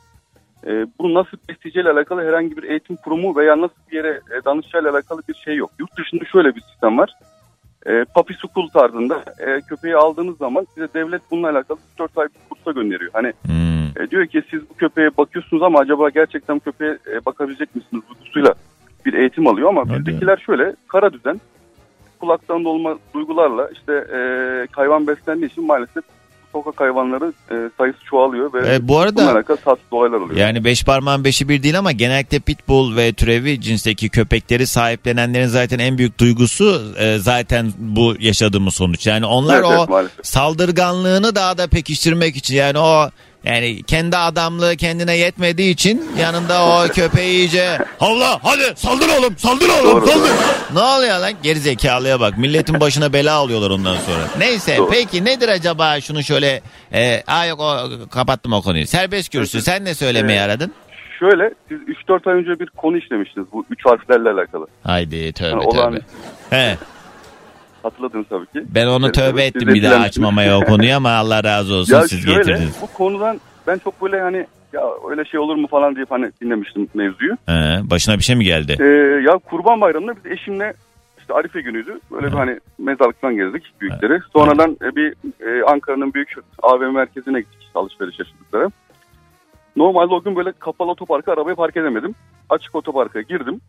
e, bunu nasıl besleyeceğiyle alakalı herhangi bir eğitim kurumu veya nasıl bir yere e, danışacağıyla alakalı bir şey yok. Yurt dışında şöyle bir sistem var. E, puppy school tarzında e, köpeği aldığınız zaman size devlet bununla alakalı 4 ay kursa gönderiyor. Hani Hmm. e, diyor ki siz bu köpeğe bakıyorsunuz ama acaba gerçekten köpeğe e, bakabilecek misiniz duygusuyla bir eğitim alıyor ama Hadi. bizdekiler şöyle kara düzen kulaktan dolma duygularla işte e, hayvan beslendiği için maalesef sokak hayvanları e, sayısı çoğalıyor ve E, bu arada- bununla alakalı tatsız olaylar oluyor. Yani beş parmağın beşi bir değil ama genellikle pitbull ve türevi cinsteki köpekleri sahiplenenlerin zaten en büyük duygusu e, zaten bu yaşadığımız sonuç. Yani onlar Evet, o evet, maalesef. saldırganlığını daha da pekiştirmek için yani o yani kendi adamlığı kendine yetmediği için yanında o köpeği iyice havla hadi saldır oğlum saldır oğlum Doğru, saldır. Ne oluyor lan geri zekalıya bak milletin başına bela alıyorlar ondan sonra. Neyse Doğru. peki nedir acaba şunu şöyle e, aa yok o, kapattım o konuyu. Serbest kürsü sen ne söylemeyi Evet. aradın? Şöyle siz 3-4 ay önce bir konu işlemiştiniz bu 3 harflerle alakalı. Haydi tövbe Yani tövbe. He, Hatırladınız tabii ki. ben onu tövbe evet, ettim bir daha açmamaya o konuyu ama Allah razı olsun Ya siz şöyle getirdiniz. bu konudan ben çok böyle hani ya öyle şey olur mu falan diye hani dinlemiştim mevzuyu. He, başına bir şey mi geldi? Ee, ya kurban bayramında biz eşimle işte Arife günüydü. Böyle bir hani mezarlıktan gezdik büyükleri. Sonradan e, bir e, Ankara'nın büyük AVM merkezine gittik işte alışveriş yaşadıkları. Normalde o gün böyle kapalı otoparka arabayı park edemedim. Açık otoparka girdim.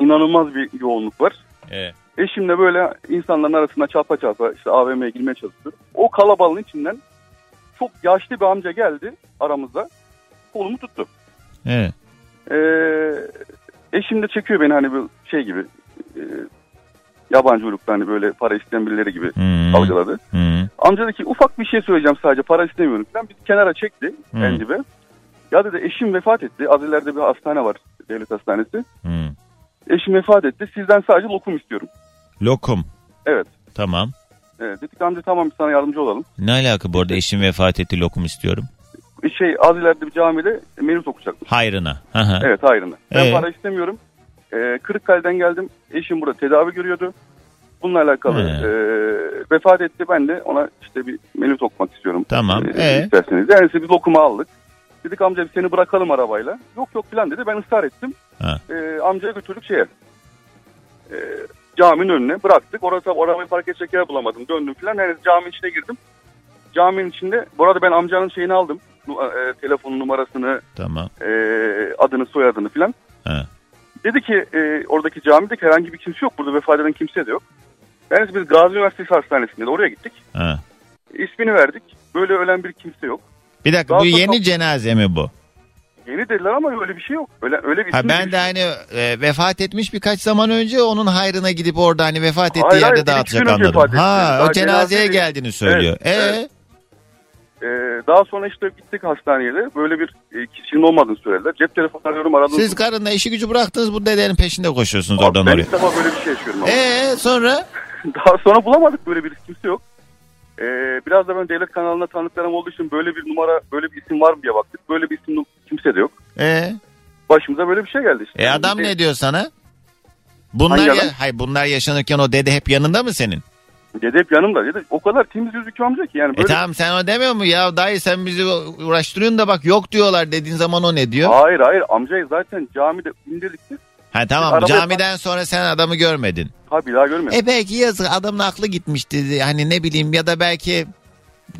İnanılmaz bir yoğunluk var. Evet. Eşimle böyle insanların arasında çarpa çarpa işte AVM'ye girmeye çalışıyoruz. O kalabalığın içinden çok yaşlı bir amca geldi aramızda. Kolumu tuttu. Evet. Ee, eşim de çekiyor beni hani bir şey gibi e, yabancı uyruklu hani böyle para isteyen birileri gibi Hmm. algıladı. Hmm. Amca dedi ki ufak bir şey söyleyeceğim sadece para istemiyorum falan. Bizi kenara çekti Hmm. en dibe. Ya dedi eşim vefat etti. Az ileride bir hastane var devlet hastanesi. Hmm. Eşim vefat etti. Sizden sadece lokum istiyorum. Lokum. Evet. Tamam. Evet, dedik amca tamam biz sana yardımcı olalım. Ne alaka bu arada eşim vefat etti lokum istiyorum. Şey az ileride bir camide menü okuyacakmış. Hayrına. Hı hı. Evet hayrına. Ben Ee? para istemiyorum. Ee, Kırıkkale'den geldim. Eşim burada tedavi görüyordu. Bununla alakalı He. e, vefat etti. Ben de ona işte bir menü okumak istiyorum. Tamam, Ee, ee? isterseniz. Yani işte biz lokumu aldık. Dedik amca biz seni bırakalım arabayla. Yok yok falan dedi. Ben ısrar ettim. Ha. Ee, amcaya götürdük şeye. Ee, caminin önüne bıraktık. Orada arabayı park edecek yer bulamadım. Döndüm falan. Yani caminin içine girdim. Caminin içinde bu arada ben amcanın şeyini aldım. Nu- e, telefon numarasını, Tamam. e, adını, soyadını falan. Ha. Dedi ki e, oradaki camide herhangi bir kimse yok. Burada vefat eden kimse de yok. Yani biz Gazi Üniversitesi Hastanesi'nde de oraya gittik. Ha. İsmini verdik. Böyle ölen bir kimse yok. Bir dakika Daha bu sonra- yeni cenaze mi bu? Yeni dediler ama öyle bir şey yok. Öyle öyle bir Ha ben de şey- hani e, vefat etmiş birkaç zaman önce onun hayrına gidip orada hani vefat ettiği Hayır, hayır, yerde iki dağıtacak anladım. Ha o cenazeye cenaze- geldiğini söylüyor. Evet, ee? evet. Ee, daha sonra işte gittik hastaneye de böyle bir e, kişinin olmadığını söylediler. Cep telefonu arıyorum aradım. Siz karınla işi gücü bıraktınız bu dedenin peşinde koşuyorsunuz Abi oradan ben oraya. ilk defa böyle bir şey yaşıyorum ama. Ee sonra? Daha sonra bulamadık böyle bir kimse yok. Ee, biraz da ben devlet kanalına tanıklarım olduğu için böyle bir numara, böyle bir isim var mı diye baktık. Böyle bir isim kimse de yok. Ee? Başımıza böyle bir şey geldi işte. E adam Yani ne diyor sana? Bunlar Hangi ya, hayır bunlar yaşanırken o dede hep yanında mı senin? Dede hep yanımda. Dede o kadar temiz yüzlü amca ki yani E böyle. tamam sen o demiyor mu ya dayı sen bizi uğraştırıyorsun da bak yok diyorlar dediğin zaman o ne diyor? Hayır hayır amcayı zaten camide indirdik biz. Ha tamam Arabaya- camiden sonra sen adamı görmedin. Ha bir daha görmedim. E belki yazık adamın aklı gitmişti hani ne bileyim ya da belki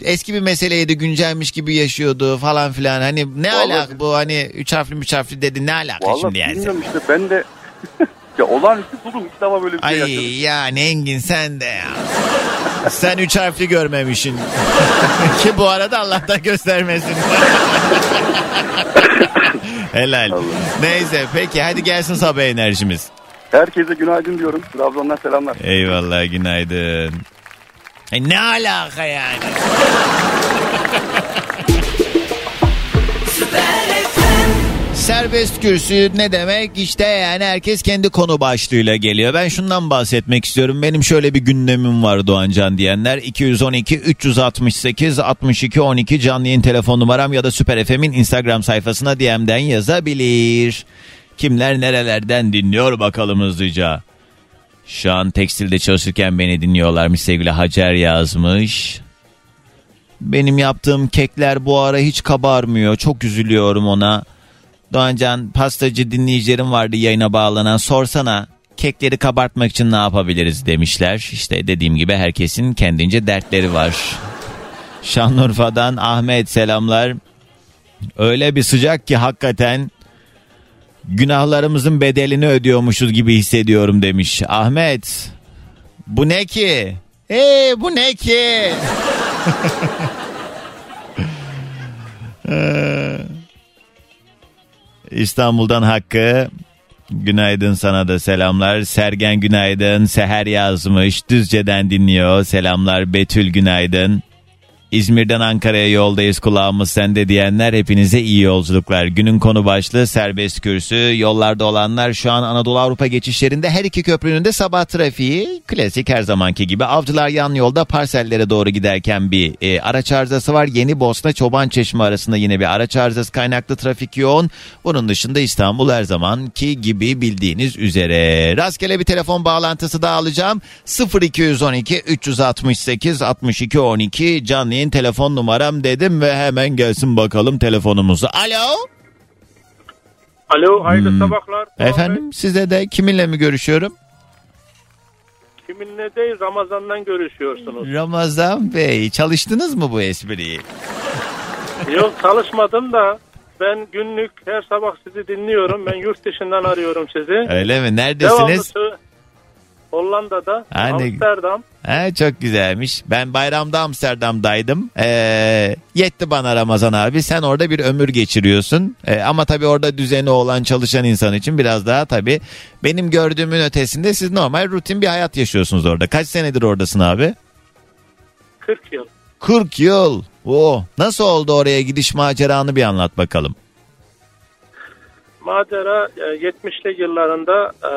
eski bir meseleydi güncelmiş gibi yaşıyordu falan filan. Hani ne Vallahi- alaka bu hani üç harfli üç harfli dedi ne alaka Vallahi şimdi yani? bilmiyorum işte ben de ya olağanüstü durum ilk defa böyle bir şey yaşadım. Ay yani Engin sen de ya. sen üç harfli görmemişsin. Ki bu arada Allah'tan göstermesin. Helal. Allah. Neyse peki hadi gelsin sabah enerjimiz. Herkese günaydın diyorum. Trabzon'dan selamlar. Eyvallah günaydın. E ne alaka yani? Serbest kürsü ne demek? İşte yani herkes kendi konu başlığıyla geliyor. Ben şundan bahsetmek istiyorum. Benim şöyle bir gündemim var Doğancan diyenler. 212 368 62 12 canlı yayın telefon numaram ya da Süper FM'in Instagram sayfasına DM'den yazabilir. Kimler nerelerden dinliyor bakalım hızlıca. Şu an tekstilde çalışırken beni dinliyorlarmış sevgili Hacer yazmış. Benim yaptığım kekler bu ara hiç kabarmıyor. Çok üzülüyorum ona. Doğancan pastacı dinleyicilerim vardı yayına bağlanan sorsana kekleri kabartmak için ne yapabiliriz demişler. İşte dediğim gibi herkesin kendince dertleri var. Şanlıurfa'dan Ahmet selamlar. Öyle bir sıcak ki hakikaten günahlarımızın bedelini ödüyormuşuz gibi hissediyorum demiş. Ahmet bu ne ki? Hey bu ne ki? Ee, İstanbul'dan Hakkı. Günaydın sana da selamlar. Sergen günaydın. Seher yazmış. Düzce'den dinliyor. Selamlar. Betül günaydın. İzmir'den Ankara'ya yoldayız kulağımız sende diyenler hepinize iyi yolculuklar. Günün konu başlığı serbest kürsü. Yollarda olanlar şu an Anadolu Avrupa geçişlerinde her iki köprünün de sabah trafiği klasik her zamanki gibi. Avcılar yan yolda parsellere doğru giderken bir e, araç arızası var. Yeni Bosna Çoban Çeşme arasında yine bir araç arızası kaynaklı trafik yoğun. Bunun dışında İstanbul her zamanki gibi bildiğiniz üzere. Rastgele bir telefon bağlantısı da alacağım. 0212 368 62 12 canlı yayın telefon numaram dedim ve hemen gelsin bakalım telefonumuzu. Alo. Alo hayırlı Hmm. sabahlar. Efendim size de kiminle mi görüşüyorum? Kiminle değil Ramazan'dan görüşüyorsunuz. Ramazan Bey çalıştınız mı bu espriyi? Yok çalışmadım da ben günlük her sabah sizi dinliyorum. Ben yurt dışından arıyorum sizi. Öyle mi? Devamlı Neredesiniz? sö- Hollanda'da, Ha, ne- Amsterdam. Ha, çok güzelmiş. Ben bayramda Amsterdam'daydım. Ee, yetti bana Ramazan abi. Sen orada bir ömür geçiriyorsun. Ee, ama tabii orada düzeni olan çalışan insan için biraz daha tabii benim gördüğümün ötesinde siz normal rutin bir hayat yaşıyorsunuz orada. Kaç senedir oradasın abi? 40 yıl. 40 yıl. Oo, nasıl oldu oraya gidiş maceranı bir anlat bakalım. Macera e, 70'li yıllarında e,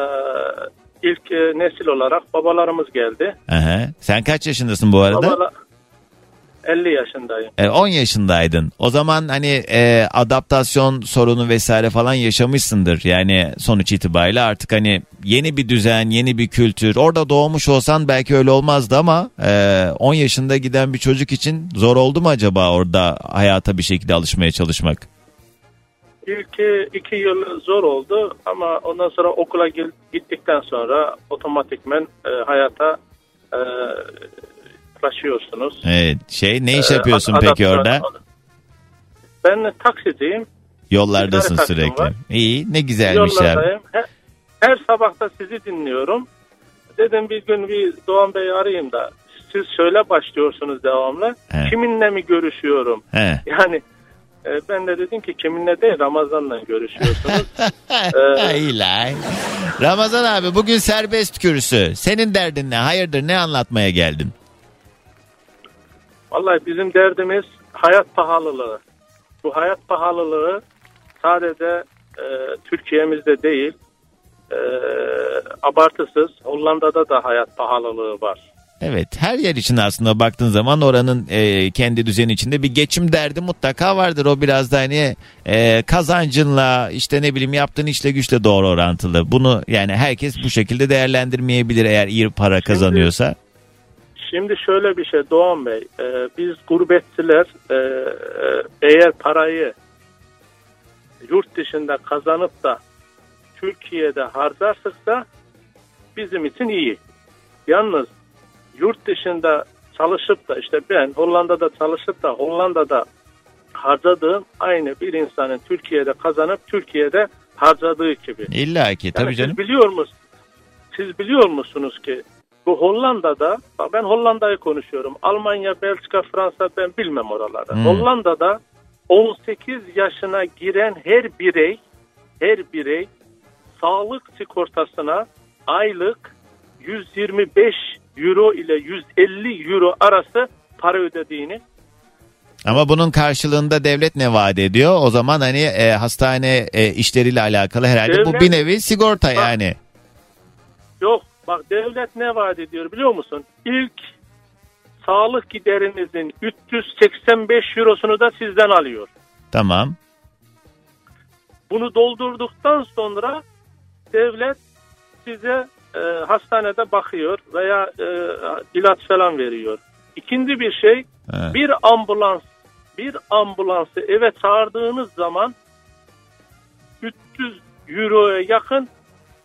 ilk e, nesil olarak babalarımız geldi. Aha. Sen kaç yaşındasın bu arada? Babala 50 yaşındayım. E, 10 yaşındaydın. O zaman hani e, adaptasyon sorunu vesaire falan yaşamışsındır. Yani sonuç itibariyle artık hani yeni bir düzen, yeni bir kültür. Orada doğmuş olsan belki öyle olmazdı ama e, 10 yaşında giden bir çocuk için zor oldu mu acaba orada hayata bir şekilde alışmaya çalışmak? İlk iki yıl zor oldu ama ondan sonra okula gittikten sonra otomatikmen e, hayata e, ulaşıyorsunuz. Evet. Şey ne iş Ee, yapıyorsun ad- peki orada? Ben taksiciyim. Yollardasın taksim sürekli. var. İyi ne güzelmiş. Yollardayım. Her, her sabah da sizi dinliyorum. Dedim bir gün bir Doğan Bey'i arayayım da siz şöyle başlıyorsunuz devamlı. He. Kiminle mi görüşüyorum? He. Yani e, ben de dedim ki kiminle değil Ramazan'la görüşüyorsunuz. Ee, İlahi. Ramazan abi bugün serbest kürsü. Senin derdin ne? Hayırdır ne anlatmaya geldin? Vallahi bizim derdimiz hayat pahalılığı. Bu hayat pahalılığı sadece e, Türkiye'mizde değil, e, abartısız Hollanda'da da hayat pahalılığı var. Evet her yer için aslında baktığın zaman oranın e, kendi düzeni içinde bir geçim derdi mutlaka vardır. O biraz da hani e, kazancınla işte ne bileyim yaptığın işle güçle doğru orantılı. Bunu yani herkes bu şekilde değerlendirmeyebilir eğer iyi para kazanıyorsa. Şimdi şöyle bir şey Doğan Bey, e, biz gurbetçiler e, e, eğer parayı yurt dışında kazanıp da Türkiye'de harcarsak da bizim için iyi. Yalnız yurt dışında çalışıp da işte ben Hollanda'da çalışıp da Hollanda'da harcadığım aynı bir insanın Türkiye'de kazanıp Türkiye'de harcadığı gibi. İlla ki tabii Yani canım. Siz biliyor musunuz? Siz biliyor musunuz ki bu Hollanda'da bak ben Hollanda'yı konuşuyorum. Almanya, Belçika, Fransa ben bilmem oraları. Hmm. Hollanda'da 18 yaşına giren her birey her birey sağlık sigortasına aylık 125 euro ile 150 euro arası para ödediğini Ama bunun karşılığında devlet ne vaat ediyor? O zaman hani e, hastane e, işleriyle alakalı herhalde bu Devlet- bir nevi sigorta Bak- yani. Yok bak devlet ne vaat ediyor biliyor musun? İlk sağlık giderinizin 385 eurosunu da sizden alıyor. Tamam. Bunu doldurduktan sonra devlet size e, hastanede bakıyor veya e, ilaç falan veriyor. İkinci bir şey Ha. bir ambulans bir ambulansı eve çağırdığınız zaman 300 euroya yakın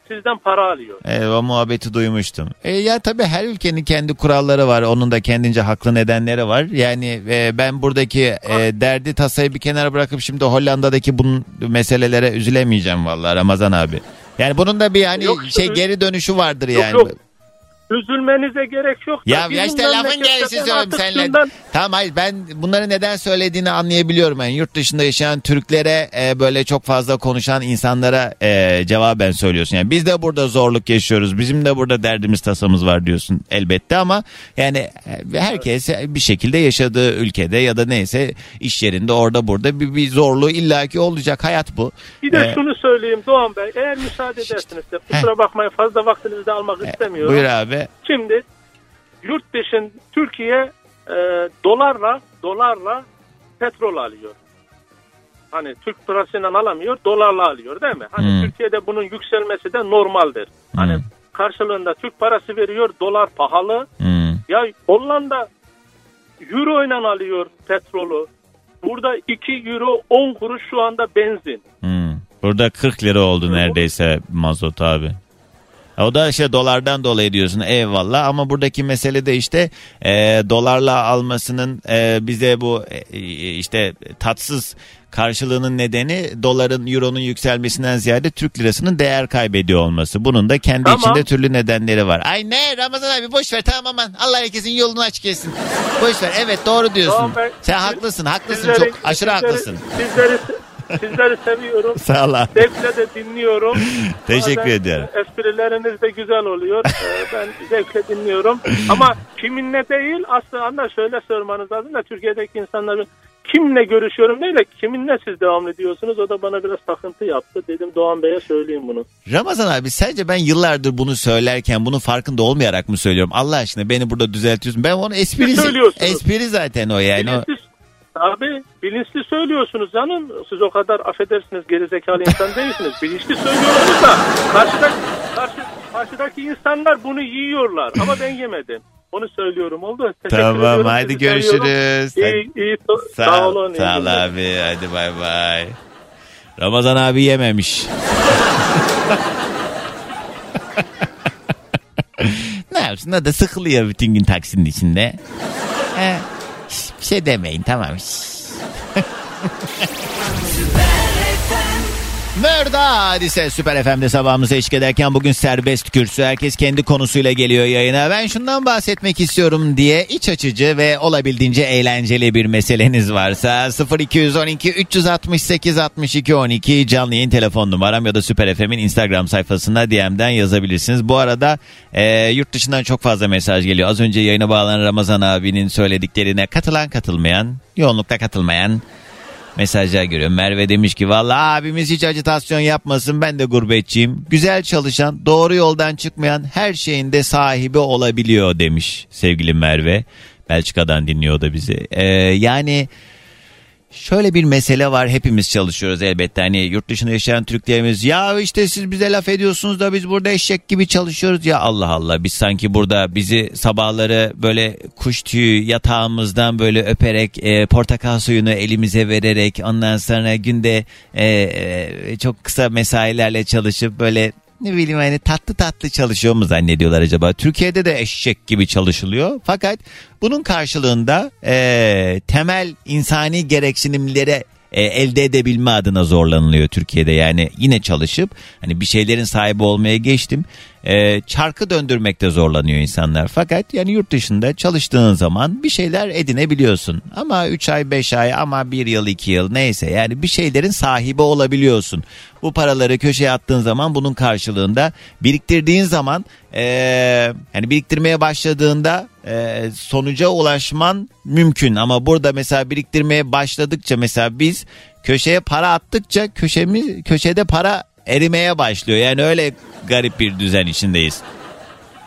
sizden para alıyor. Evet, o muhabbeti duymuştum. E, ya tabii her ülkenin kendi kuralları var. Onun da kendince haklı nedenleri var. Yani e, ben buradaki e, derdi tasayı bir kenara bırakıp şimdi Hollanda'daki bunun meselelere üzülemeyeceğim vallahi Ramazan abi. Yani bunun da bir hani Yok, şey geri dönüşü vardır Yok, yani. yok. Üzülmenize gerek yok. da Ya, bizim işte lafın gelişi söylüyorum seninle. şundan- Tamam hayır ben bunları neden söylediğini anlayabiliyorum. Yani yurt dışında yaşayan Türklere e, böyle çok fazla konuşan insanlara e, cevaben söylüyorsun. Yani biz de burada zorluk yaşıyoruz. Bizim de burada derdimiz tasamız var diyorsun elbette ama yani e, herkes bir şekilde yaşadığı ülkede ya da neyse iş yerinde orada burada bir, bir zorluğu illaki olacak. Hayat bu. Bir de Ee, şunu söyleyeyim Doğan Bey. Eğer müsaade edersiniz de kusura bakmayın fazla vaktinizi de almak istemiyorum. Buyur abi. Şimdi yurt dışın Türkiye e, dolarla dolarla petrol alıyor. Hani Türk parasıyla alamıyor, dolarla alıyor değil mi? Hani Hmm. Türkiye'de bunun yükselmesi de normaldir. Hani Hmm. karşılığında Türk parası veriyor, dolar pahalı. Hmm. Ya Hollanda euro ile alıyor petrolü. Burada 2 euro 10 kuruş şu anda benzin. Hmm. Burada 40 lira oldu neredeyse mazot abi. O da işte dolardan dolayı diyorsun eyvallah ama buradaki mesele de işte e, dolarla almasının e, bize bu e, işte tatsız karşılığının nedeni doların euronun yükselmesinden ziyade Türk lirasının değer kaybediyor olması. Bunun da kendi Tamam. içinde türlü nedenleri var. Ay ne Ramazan abi boş ver tamam aman Allah herkesin yolunu açık etsin. Boş ver evet doğru diyorsun. Tamam, ben- Sen haklısın haklısın Sizleri- çok aşırı sizleri- haklısın. Sizleri, sizleri seviyorum. Sağ ol abi. Zevkle de dinliyorum. Teşekkür Bazen ediyorum. Esprileriniz de güzel oluyor. Ee, ben zevkle dinliyorum. Ama kiminle değil aslında şöyle sormanız lazım da Türkiye'deki insanların kimle görüşüyorum değil de kiminle siz devam ediyorsunuz o da bana biraz takıntı yaptı. Dedim Doğan Bey'e söyleyeyim bunu. Ramazan abi sence ben yıllardır bunu söylerken bunun farkında olmayarak mı söylüyorum? Allah aşkına beni burada düzeltiyorsun. Ben onu espri, espri zaten o yani. Bilinçli, abi bilinçli söylüyorsunuz canım. Siz o kadar affedersiniz gerizekalı insan değilsiniz. Bilinçli söylüyorsunuz da karşıdaki, karşı, karşıdaki insanlar bunu yiyorlar ama ben yemedim. Onu söylüyorum oldu. Teşekkür tamam hadi görüşürüz. İyi, iyi, Sağ, sağ olun. Sağ ol abi hadi bay bay. Ramazan abi yememiş. ne yapsın o da sıkılıyor bütün gün taksinin içinde. He, bir şey demeyin tamam. Mörda hadise Süper FM'de sabahımıza eşlik ederken bugün serbest kürsü. Herkes kendi konusuyla geliyor yayına. Ben şundan bahsetmek istiyorum diye iç açıcı ve olabildiğince eğlenceli bir meseleniz varsa 0212 368 62 12 canlı yayın telefon numaram ya da Süper FM'in Instagram sayfasına DM'den yazabilirsiniz. Bu arada e, yurt dışından çok fazla mesaj geliyor. Az önce yayına bağlanan Ramazan abinin söylediklerine katılan katılmayan, yoğunlukta katılmayan mesajlar görüyorum. Merve demiş ki vallahi abimiz hiç acitasyon yapmasın ben de gurbetçiyim. Güzel çalışan, doğru yoldan çıkmayan her şeyin de sahibi olabiliyor demiş sevgili Merve. Belçika'dan dinliyor da bizi. Ee, yani şöyle bir mesele var hepimiz çalışıyoruz elbette. Hani yurt dışında yaşayan Türklerimiz ya işte siz bize laf ediyorsunuz da biz burada eşek gibi çalışıyoruz. Ya Allah Allah biz sanki burada bizi sabahları böyle kuş tüyü yatağımızdan böyle öperek e, portakal suyunu elimize vererek ondan sonra günde e, e, çok kısa mesailerle çalışıp böyle ne bileyim hani tatlı tatlı çalışıyor mu zannediyorlar acaba? Türkiye'de de eşek gibi çalışılıyor. Fakat bunun karşılığında e, temel insani gereksinimlere e, elde edebilme adına zorlanılıyor Türkiye'de. Yani yine çalışıp hani bir şeylerin sahibi olmaya geçtim. E, çarkı döndürmekte zorlanıyor insanlar. Fakat yani yurt dışında çalıştığın zaman bir şeyler edinebiliyorsun. Ama 3 ay 5 ay ama 1 yıl 2 yıl neyse yani bir şeylerin sahibi olabiliyorsun. Bu paraları köşeye attığın zaman bunun karşılığında biriktirdiğin zaman e, yani biriktirmeye başladığında e, sonuca ulaşman mümkün. Ama burada mesela biriktirmeye başladıkça mesela biz köşeye para attıkça köşemiz köşede para erimeye başlıyor. Yani öyle garip bir düzen içindeyiz.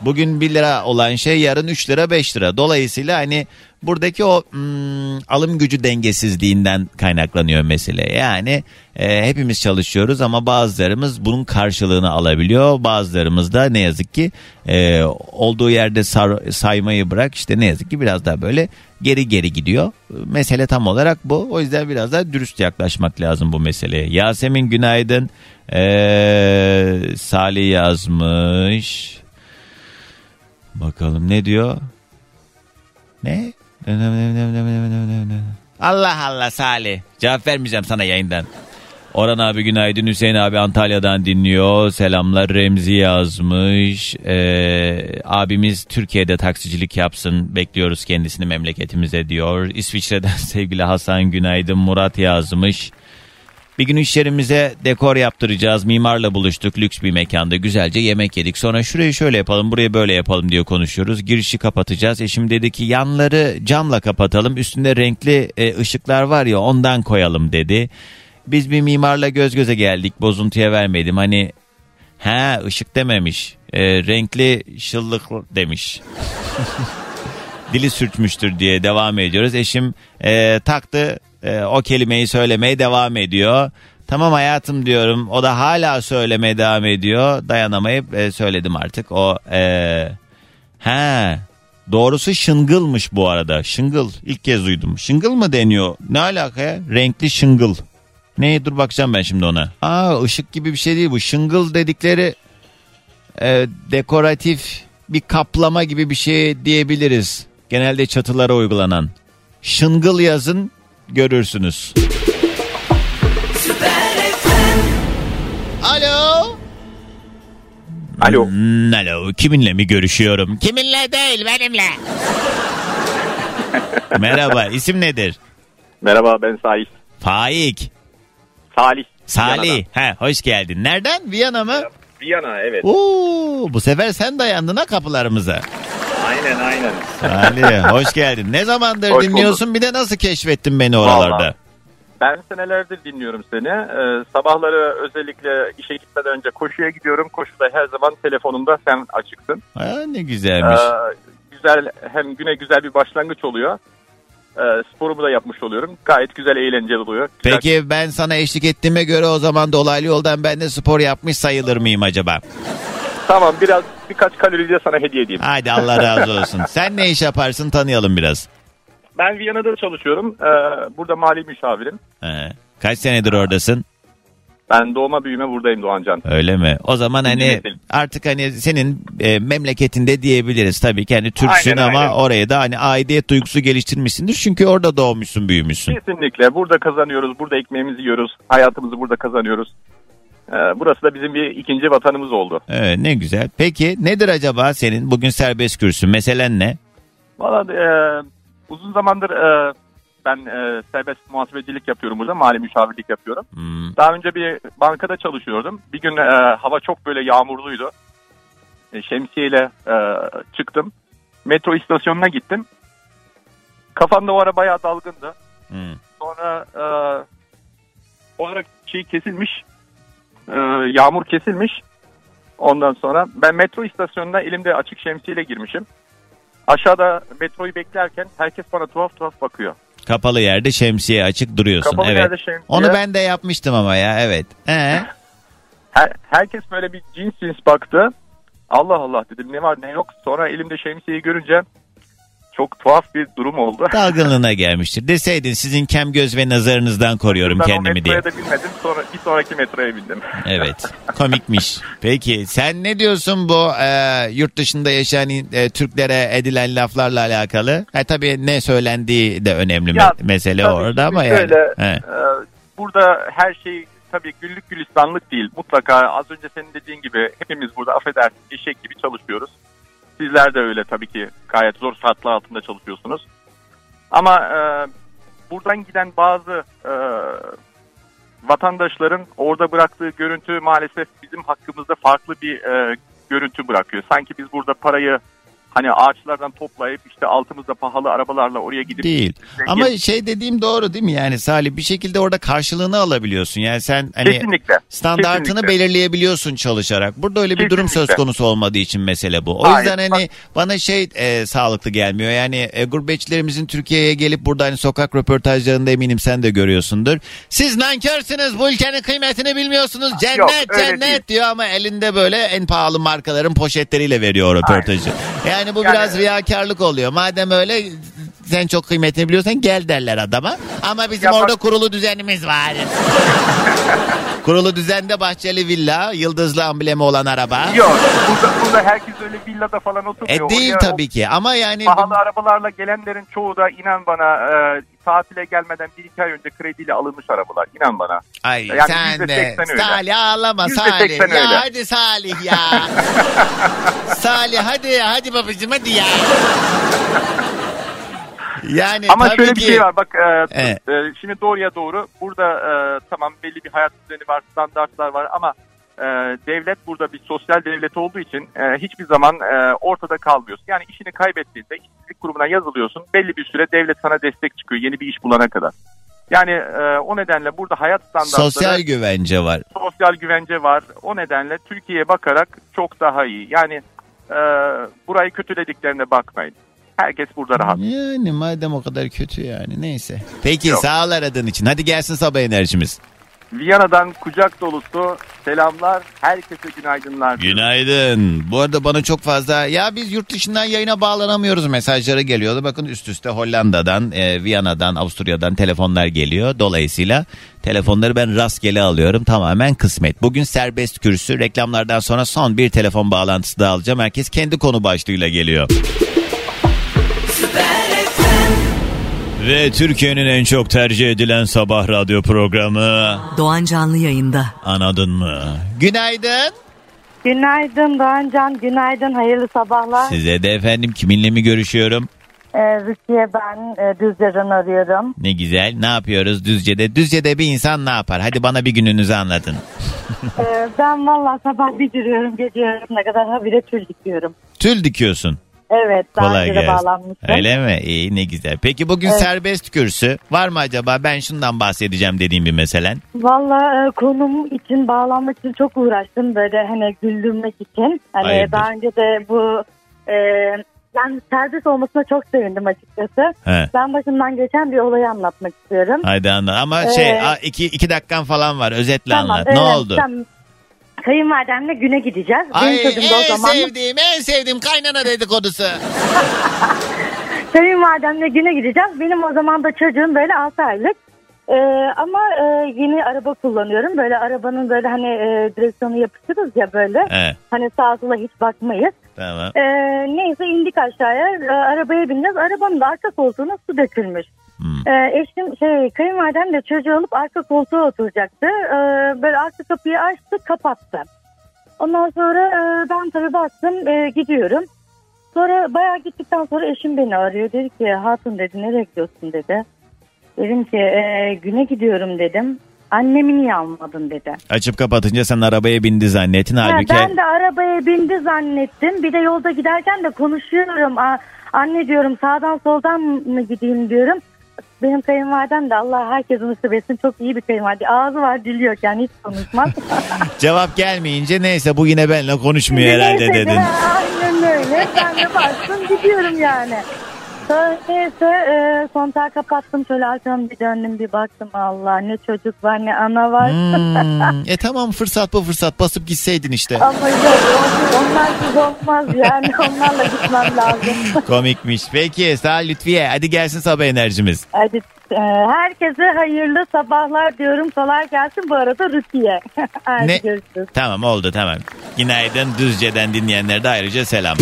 Bugün 1 lira olan şey yarın 3 lira 5 lira. Dolayısıyla hani buradaki o hmm, alım gücü dengesizliğinden kaynaklanıyor mesele. Yani e, hepimiz çalışıyoruz ama bazılarımız bunun karşılığını alabiliyor. Bazılarımız da ne yazık ki e, olduğu yerde sar- saymayı bırak işte ne yazık ki biraz daha böyle geri geri gidiyor. Mesele tam olarak bu. O yüzden biraz daha dürüst yaklaşmak lazım bu meseleye. Yasemin günaydın. Ee, Salih yazmış. Bakalım ne diyor? Ne? Allah Allah Salih. Cevap vermeyeceğim sana yayından. Orhan abi günaydın. Hüseyin abi Antalya'dan dinliyor. Selamlar Remzi yazmış. Ee, abimiz Türkiye'de taksicilik yapsın. Bekliyoruz kendisini memleketimize diyor. İsviçre'den sevgili Hasan günaydın. Murat yazmış. Bir gün iş yerimize dekor yaptıracağız. Mimarla buluştuk lüks bir mekanda. Güzelce yemek yedik. Sonra şurayı şöyle yapalım, burayı böyle yapalım diye konuşuyoruz. Girişi kapatacağız. Eşim dedi ki yanları camla kapatalım. Üstünde renkli e, ışıklar var ya ondan koyalım dedi. Biz bir mimarla göz göze geldik. Bozuntuya vermedim. Hani ha ışık dememiş. E, renkli şıllık demiş. Dili sürtmüştür diye devam ediyoruz. Eşim e, taktı e, o kelimeyi söylemeye devam ediyor. Tamam hayatım diyorum. O da hala söylemeye devam ediyor. Dayanamayıp e, söyledim artık. O e, he doğrusu şıngılmış bu arada. Şıngıl ilk kez duydum. Şıngıl mı deniyor? Ne alaka ya? Renkli şıngıl. Ne dur bakacağım ben şimdi ona. Aa ışık gibi bir şey değil bu. Şıngıl dedikleri e, dekoratif bir kaplama gibi bir şey diyebiliriz. Genelde çatılara uygulanan. Şıngıl yazın görürsünüz. Alo. Alo. Hmm, alo. Kiminle mi görüşüyorum? Kiminle değil benimle. Merhaba isim nedir? Merhaba ben Salih. Faik. Salih. Salih. He, hoş geldin. Nereden? Viyana mı? Viyana evet. Oo, bu sefer sen dayandın ha kapılarımıza. Aynen aynen. Salih hoş geldin. Ne zamandır Hoş dinliyorsun bir de nasıl keşfettin beni oralarda? Vallahi. Ben senelerdir dinliyorum seni. Ee, sabahları özellikle işe gitmeden önce koşuya gidiyorum. Koşuda her zaman telefonumda sen açıksın. Ha, ne güzelmiş. Ee, güzel hem güne güzel bir başlangıç oluyor. Ee, sporumu da yapmış oluyorum. Gayet güzel eğlenceli oluyor. Güzel- Peki ben sana eşlik ettiğime göre o zaman dolaylı yoldan ben de spor yapmış sayılır mıyım acaba? Tamam biraz birkaç kalori de sana hediye edeyim. Hadi Allah razı olsun. Sen ne iş yaparsın tanıyalım biraz. Ben Viyana'da çalışıyorum. Ee, burada mali müşavirim. He. Kaç senedir oradasın? Ben doğma büyüme buradayım Doğancan. Öyle mi? O zaman hani artık hani senin e, memleketinde diyebiliriz tabii ki hani Türksün Aynen, ama aynen. oraya da hani aidiyet duygusu geliştirmişsindir. Çünkü orada doğmuşsun, büyümüşsün. Kesinlikle. Burada kazanıyoruz. Burada ekmeğimizi yiyoruz. Hayatımızı burada kazanıyoruz. Ee, burası da bizim bir ikinci vatanımız oldu. Evet ne güzel. Peki nedir acaba senin bugün serbest kürsün? Meselen ne? Valla e, uzun zamandır e, ben e, serbest muhasebecilik yapıyorum burada. Mali müşavirlik yapıyorum. Hmm. Daha önce bir bankada çalışıyordum. Bir gün e, hava çok böyle yağmurluydu. E, şemsiyeyle e, çıktım. Metro istasyonuna gittim. Kafamda o ara bayağı dalgındı. Hmm. Sonra e, o ara şey kesilmiş. E, yağmur kesilmiş. Ondan sonra ben metro istasyonuna elimde açık şemsiyeyle girmişim. Aşağıda metroyu beklerken herkes bana tuhaf tuhaf bakıyor. Kapalı yerde şemsiye açık duruyorsun. Kapalı evet. yerde şemsiye. Onu ben de yapmıştım ama ya evet. Ee? Her- herkes böyle bir cins cins baktı. Allah Allah dedim ne var ne yok. Sonra elimde şemsiyeyi görünce çok tuhaf bir durum oldu. Dalgınlığına gelmiştir. Deseydin sizin kem göz ve nazarınızdan koruyorum ben o kendimi diye. metroya da binmedim. Sonra bir sonraki metroya bindim. Evet. Komikmiş. Peki sen ne diyorsun bu e, yurt dışında yaşayan e, Türklere edilen laflarla alakalı? Ha, tabii ne söylendiği de önemli Ya, me- mesele orada ama yani. şöyle, e, burada her şey tabii güllük gülistanlık değil. Mutlaka az önce senin dediğin gibi hepimiz burada affedersin eşek gibi çalışıyoruz. Sizler de öyle tabii ki gayet zor şartlar altında çalışıyorsunuz. Ama e, buradan giden bazı e, vatandaşların orada bıraktığı görüntü maalesef bizim hakkımızda farklı bir e, görüntü bırakıyor. Sanki biz burada parayı hani ağaçlardan toplayıp işte altımızda pahalı arabalarla oraya gidip Değil. zengin- Ama şey dediğim doğru değil mi yani Salih bir şekilde orada karşılığını alabiliyorsun. Yani sen hani Kesinlikle. standartını Kesinlikle. belirleyebiliyorsun çalışarak. Burada öyle bir durum söz Kesinlikle. konusu olmadığı için mesele bu. O Hayır, yüzden hani bak- bana şey e, sağlıklı gelmiyor. Yani e, gurbetçilerimizin Türkiye'ye gelip burada hani sokak röportajlarında eminim sen de görüyorsundur. Siz nankörsünüz bu ülkenin kıymetini bilmiyorsunuz. Cennet Yok, cennet değil. diyor ama elinde böyle en pahalı markaların poşetleriyle veriyor röportajı. Yani bu Yani- biraz riyakarlık oluyor. Madem öyle sen çok kıymetini biliyorsan gel derler adama. Ama bizim Ya bak- orada kurulu düzenimiz var. kurulu düzende bahçeli villa, yıldızlı amblemi olan araba. Yok burada, burada herkes öyle villada falan oturmuyor. E değil Oraya tabii ki ama yani o Pahalı arabalarla gelenlerin çoğu da inan bana e, tatile gelmeden bir iki ay önce krediyle alınmış arabalar. İnan bana. ay yani sen de öyle. Salih ağlama Salih. Ya öyle. hadi Salih ya. Salih hadi hadi babacığım hadi ya. Yani Ama tabii şöyle ki, bir şey var bak e, Evet. e, şimdi doğruya doğru burada e, tamam belli bir hayat düzeni var standartlar var ama e, devlet burada bir sosyal devlet olduğu için e, hiçbir zaman e, ortada kalmıyorsun. Yani işini kaybettiğinde işsizlik kurumuna yazılıyorsun belli bir süre devlet sana destek çıkıyor yeni bir iş bulana kadar. Yani e, o nedenle burada hayat standartları sosyal güvence var. sosyal güvence var. O nedenle Türkiye'ye bakarak çok daha iyi. Yani e, burayı kötülediklerine bakmayın. Herkes burada rahat. Yani madem o kadar kötü yani neyse. Peki Yok. sağ ol aradığın için. Hadi gelsin sabah enerjimiz. Viyana'dan kucak dolusu selamlar. Herkese günaydınlar. Günaydın. Bu arada bana çok fazla ya biz yurt dışından yayına bağlanamıyoruz mesajları geliyordu. Bakın üst üste Hollanda'dan, e, Viyana'dan, Avusturya'dan telefonlar geliyor. Dolayısıyla telefonları ben rastgele alıyorum. Tamamen kısmet. Bugün serbest kürsü. Reklamlardan sonra son bir telefon bağlantısı da alacağım. Herkes kendi konu başlığıyla geliyor. Ve Türkiye'nin en çok tercih edilen sabah radyo programı Doğan Canlı yayında. anladın mı? Günaydın. Günaydın Doğancan, günaydın, hayırlı sabahlar. Size de efendim kiminle mi görüşüyorum? Ee, Rukiye ben, e, Düzce'den arıyorum. Ne güzel. Ne yapıyoruz Düzce'de? Düzce'de bir insan ne yapar? Hadi bana bir gününüzü anlatın. Ee, ben valla sabah bir giriyorum, gece yarısına kadar habire tül dikiyorum. Tül dikiyorsun. Evet, daha Kolay önce de gelsin. bağlanmıştım. Öyle mi? İyi ne güzel. Peki bugün Evet. serbest kürsü var mı acaba? Ben şundan bahsedeceğim dediğim bir meselen. Valla e, konum için, bağlanmak için çok uğraştım böyle hani güldürmek için. Hani Hayırdır? daha önce de bu... E, yani serbest olmasına çok sevindim açıkçası. He. Ben başımdan geçen bir olayı anlatmak istiyorum. Haydi anlat. Ama Ee, şey a, iki, iki dakikan falan var. Özetle anlat. evet, ne oldu? tamam. Kayınvalidemle güne gideceğiz. Ay Benim çocuğum da o en zaman sevdiğim en sevdiğim kaynana dedikodusu. kayınvalidemle güne gideceğiz. Benim o zaman da çocuğum böyle 6 aylık. Ee, ama e, yeni araba kullanıyorum. Böyle arabanın böyle hani e, direksiyonu yapıştırırız ya böyle. Evet. Hani sağa sola hiç bakmayız. Tamam. Ee, neyse indik aşağıya. Ee, arabaya bineceğiz. Arabanın da arka koltuğuna su dökülmüş. Ee, eşim şey kayınvalidem de çocuğu alıp arka koltuğa oturacaktı. Ee, böyle arka kapıyı açtı kapattı. Ondan sonra e, ben tabii bastım e, gidiyorum. Sonra bayağı gittikten sonra eşim beni arıyor. Dedi ki hatun dedi nereye gidiyorsun dedi. Dedim ki e, güne gidiyorum dedim. Annemi niye almadın dedi. Açıp kapatınca sen arabaya bindi zannettin. Ha, Halbuki ben de arabaya bindi zannettim. Bir de yolda giderken de konuşuyorum. Aa, anne diyorum sağdan soldan mı gideyim diyorum. Benim kayınvalidem de Allah herkesin ısır etsin çok iyi bir kayınvalide. Ağzı var dili yok yani hiç konuşmaz. cevap gelmeyince neyse bu yine benimle konuşmuyor herhalde dedin. Aynen öyle. Ben de bastım gidiyorum yani. Sonra neyse e, kontağı kapattım. Şöyle arkamı bir döndüm bir baktım. Allah ne çocuk var ne ana var. Hmm, e tamam fırsat bu fırsat basıp gitseydin işte. Ama yok on- onlarsız olmaz yani. Onlarla gitmem lazım. Komikmiş. Peki sağ Lütfiye. Hadi gelsin sabah enerjimiz. Hadi e, herkese hayırlı sabahlar diyorum. Kolay gelsin bu arada Rukiye. Hadi Ne? görüşürüz. Tamam oldu tamam. Günaydın Düzce'den dinleyenlere de ayrıca selam.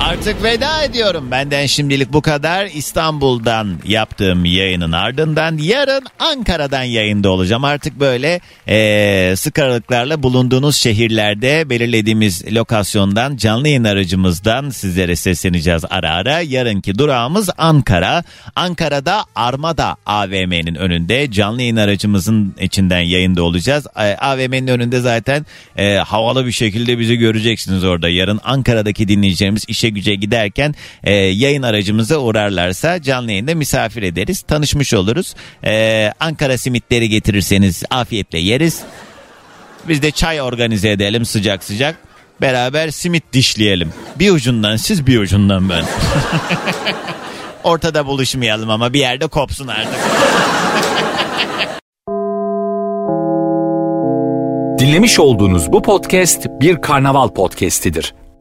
Artık veda ediyorum. Benden şimdilik bu kadar. İstanbul'dan yaptığım yayının ardından yarın Ankara'dan yayında olacağım. Artık böyle eee sık aralıklarla bulunduğunuz şehirlerde belirlediğimiz lokasyondan canlı yayın aracımızdan sizlere sesleneceğiz ara ara. Yarınki durağımız Ankara. Ankara'da Armada AVM'nin önünde canlı yayın aracımızın içinden yayında olacağız. E, AVM'nin önünde zaten e, havalı bir şekilde bizi göreceksiniz orada. Yarın Ankara'daki dinleyicilerimiz işe güce giderken e, yayın aracımıza uğrarlarsa canlı yayında misafir ederiz. Tanışmış oluruz. E, Ankara simitleri getirirseniz afiyetle yeriz. Biz de çay organize edelim sıcak sıcak. Beraber simit dişleyelim. Bir ucundan siz bir ucundan ben. Ortada buluşmayalım ama bir yerde kopsun artık. Dinlemiş olduğunuz bu podcast bir karnaval podcastidir.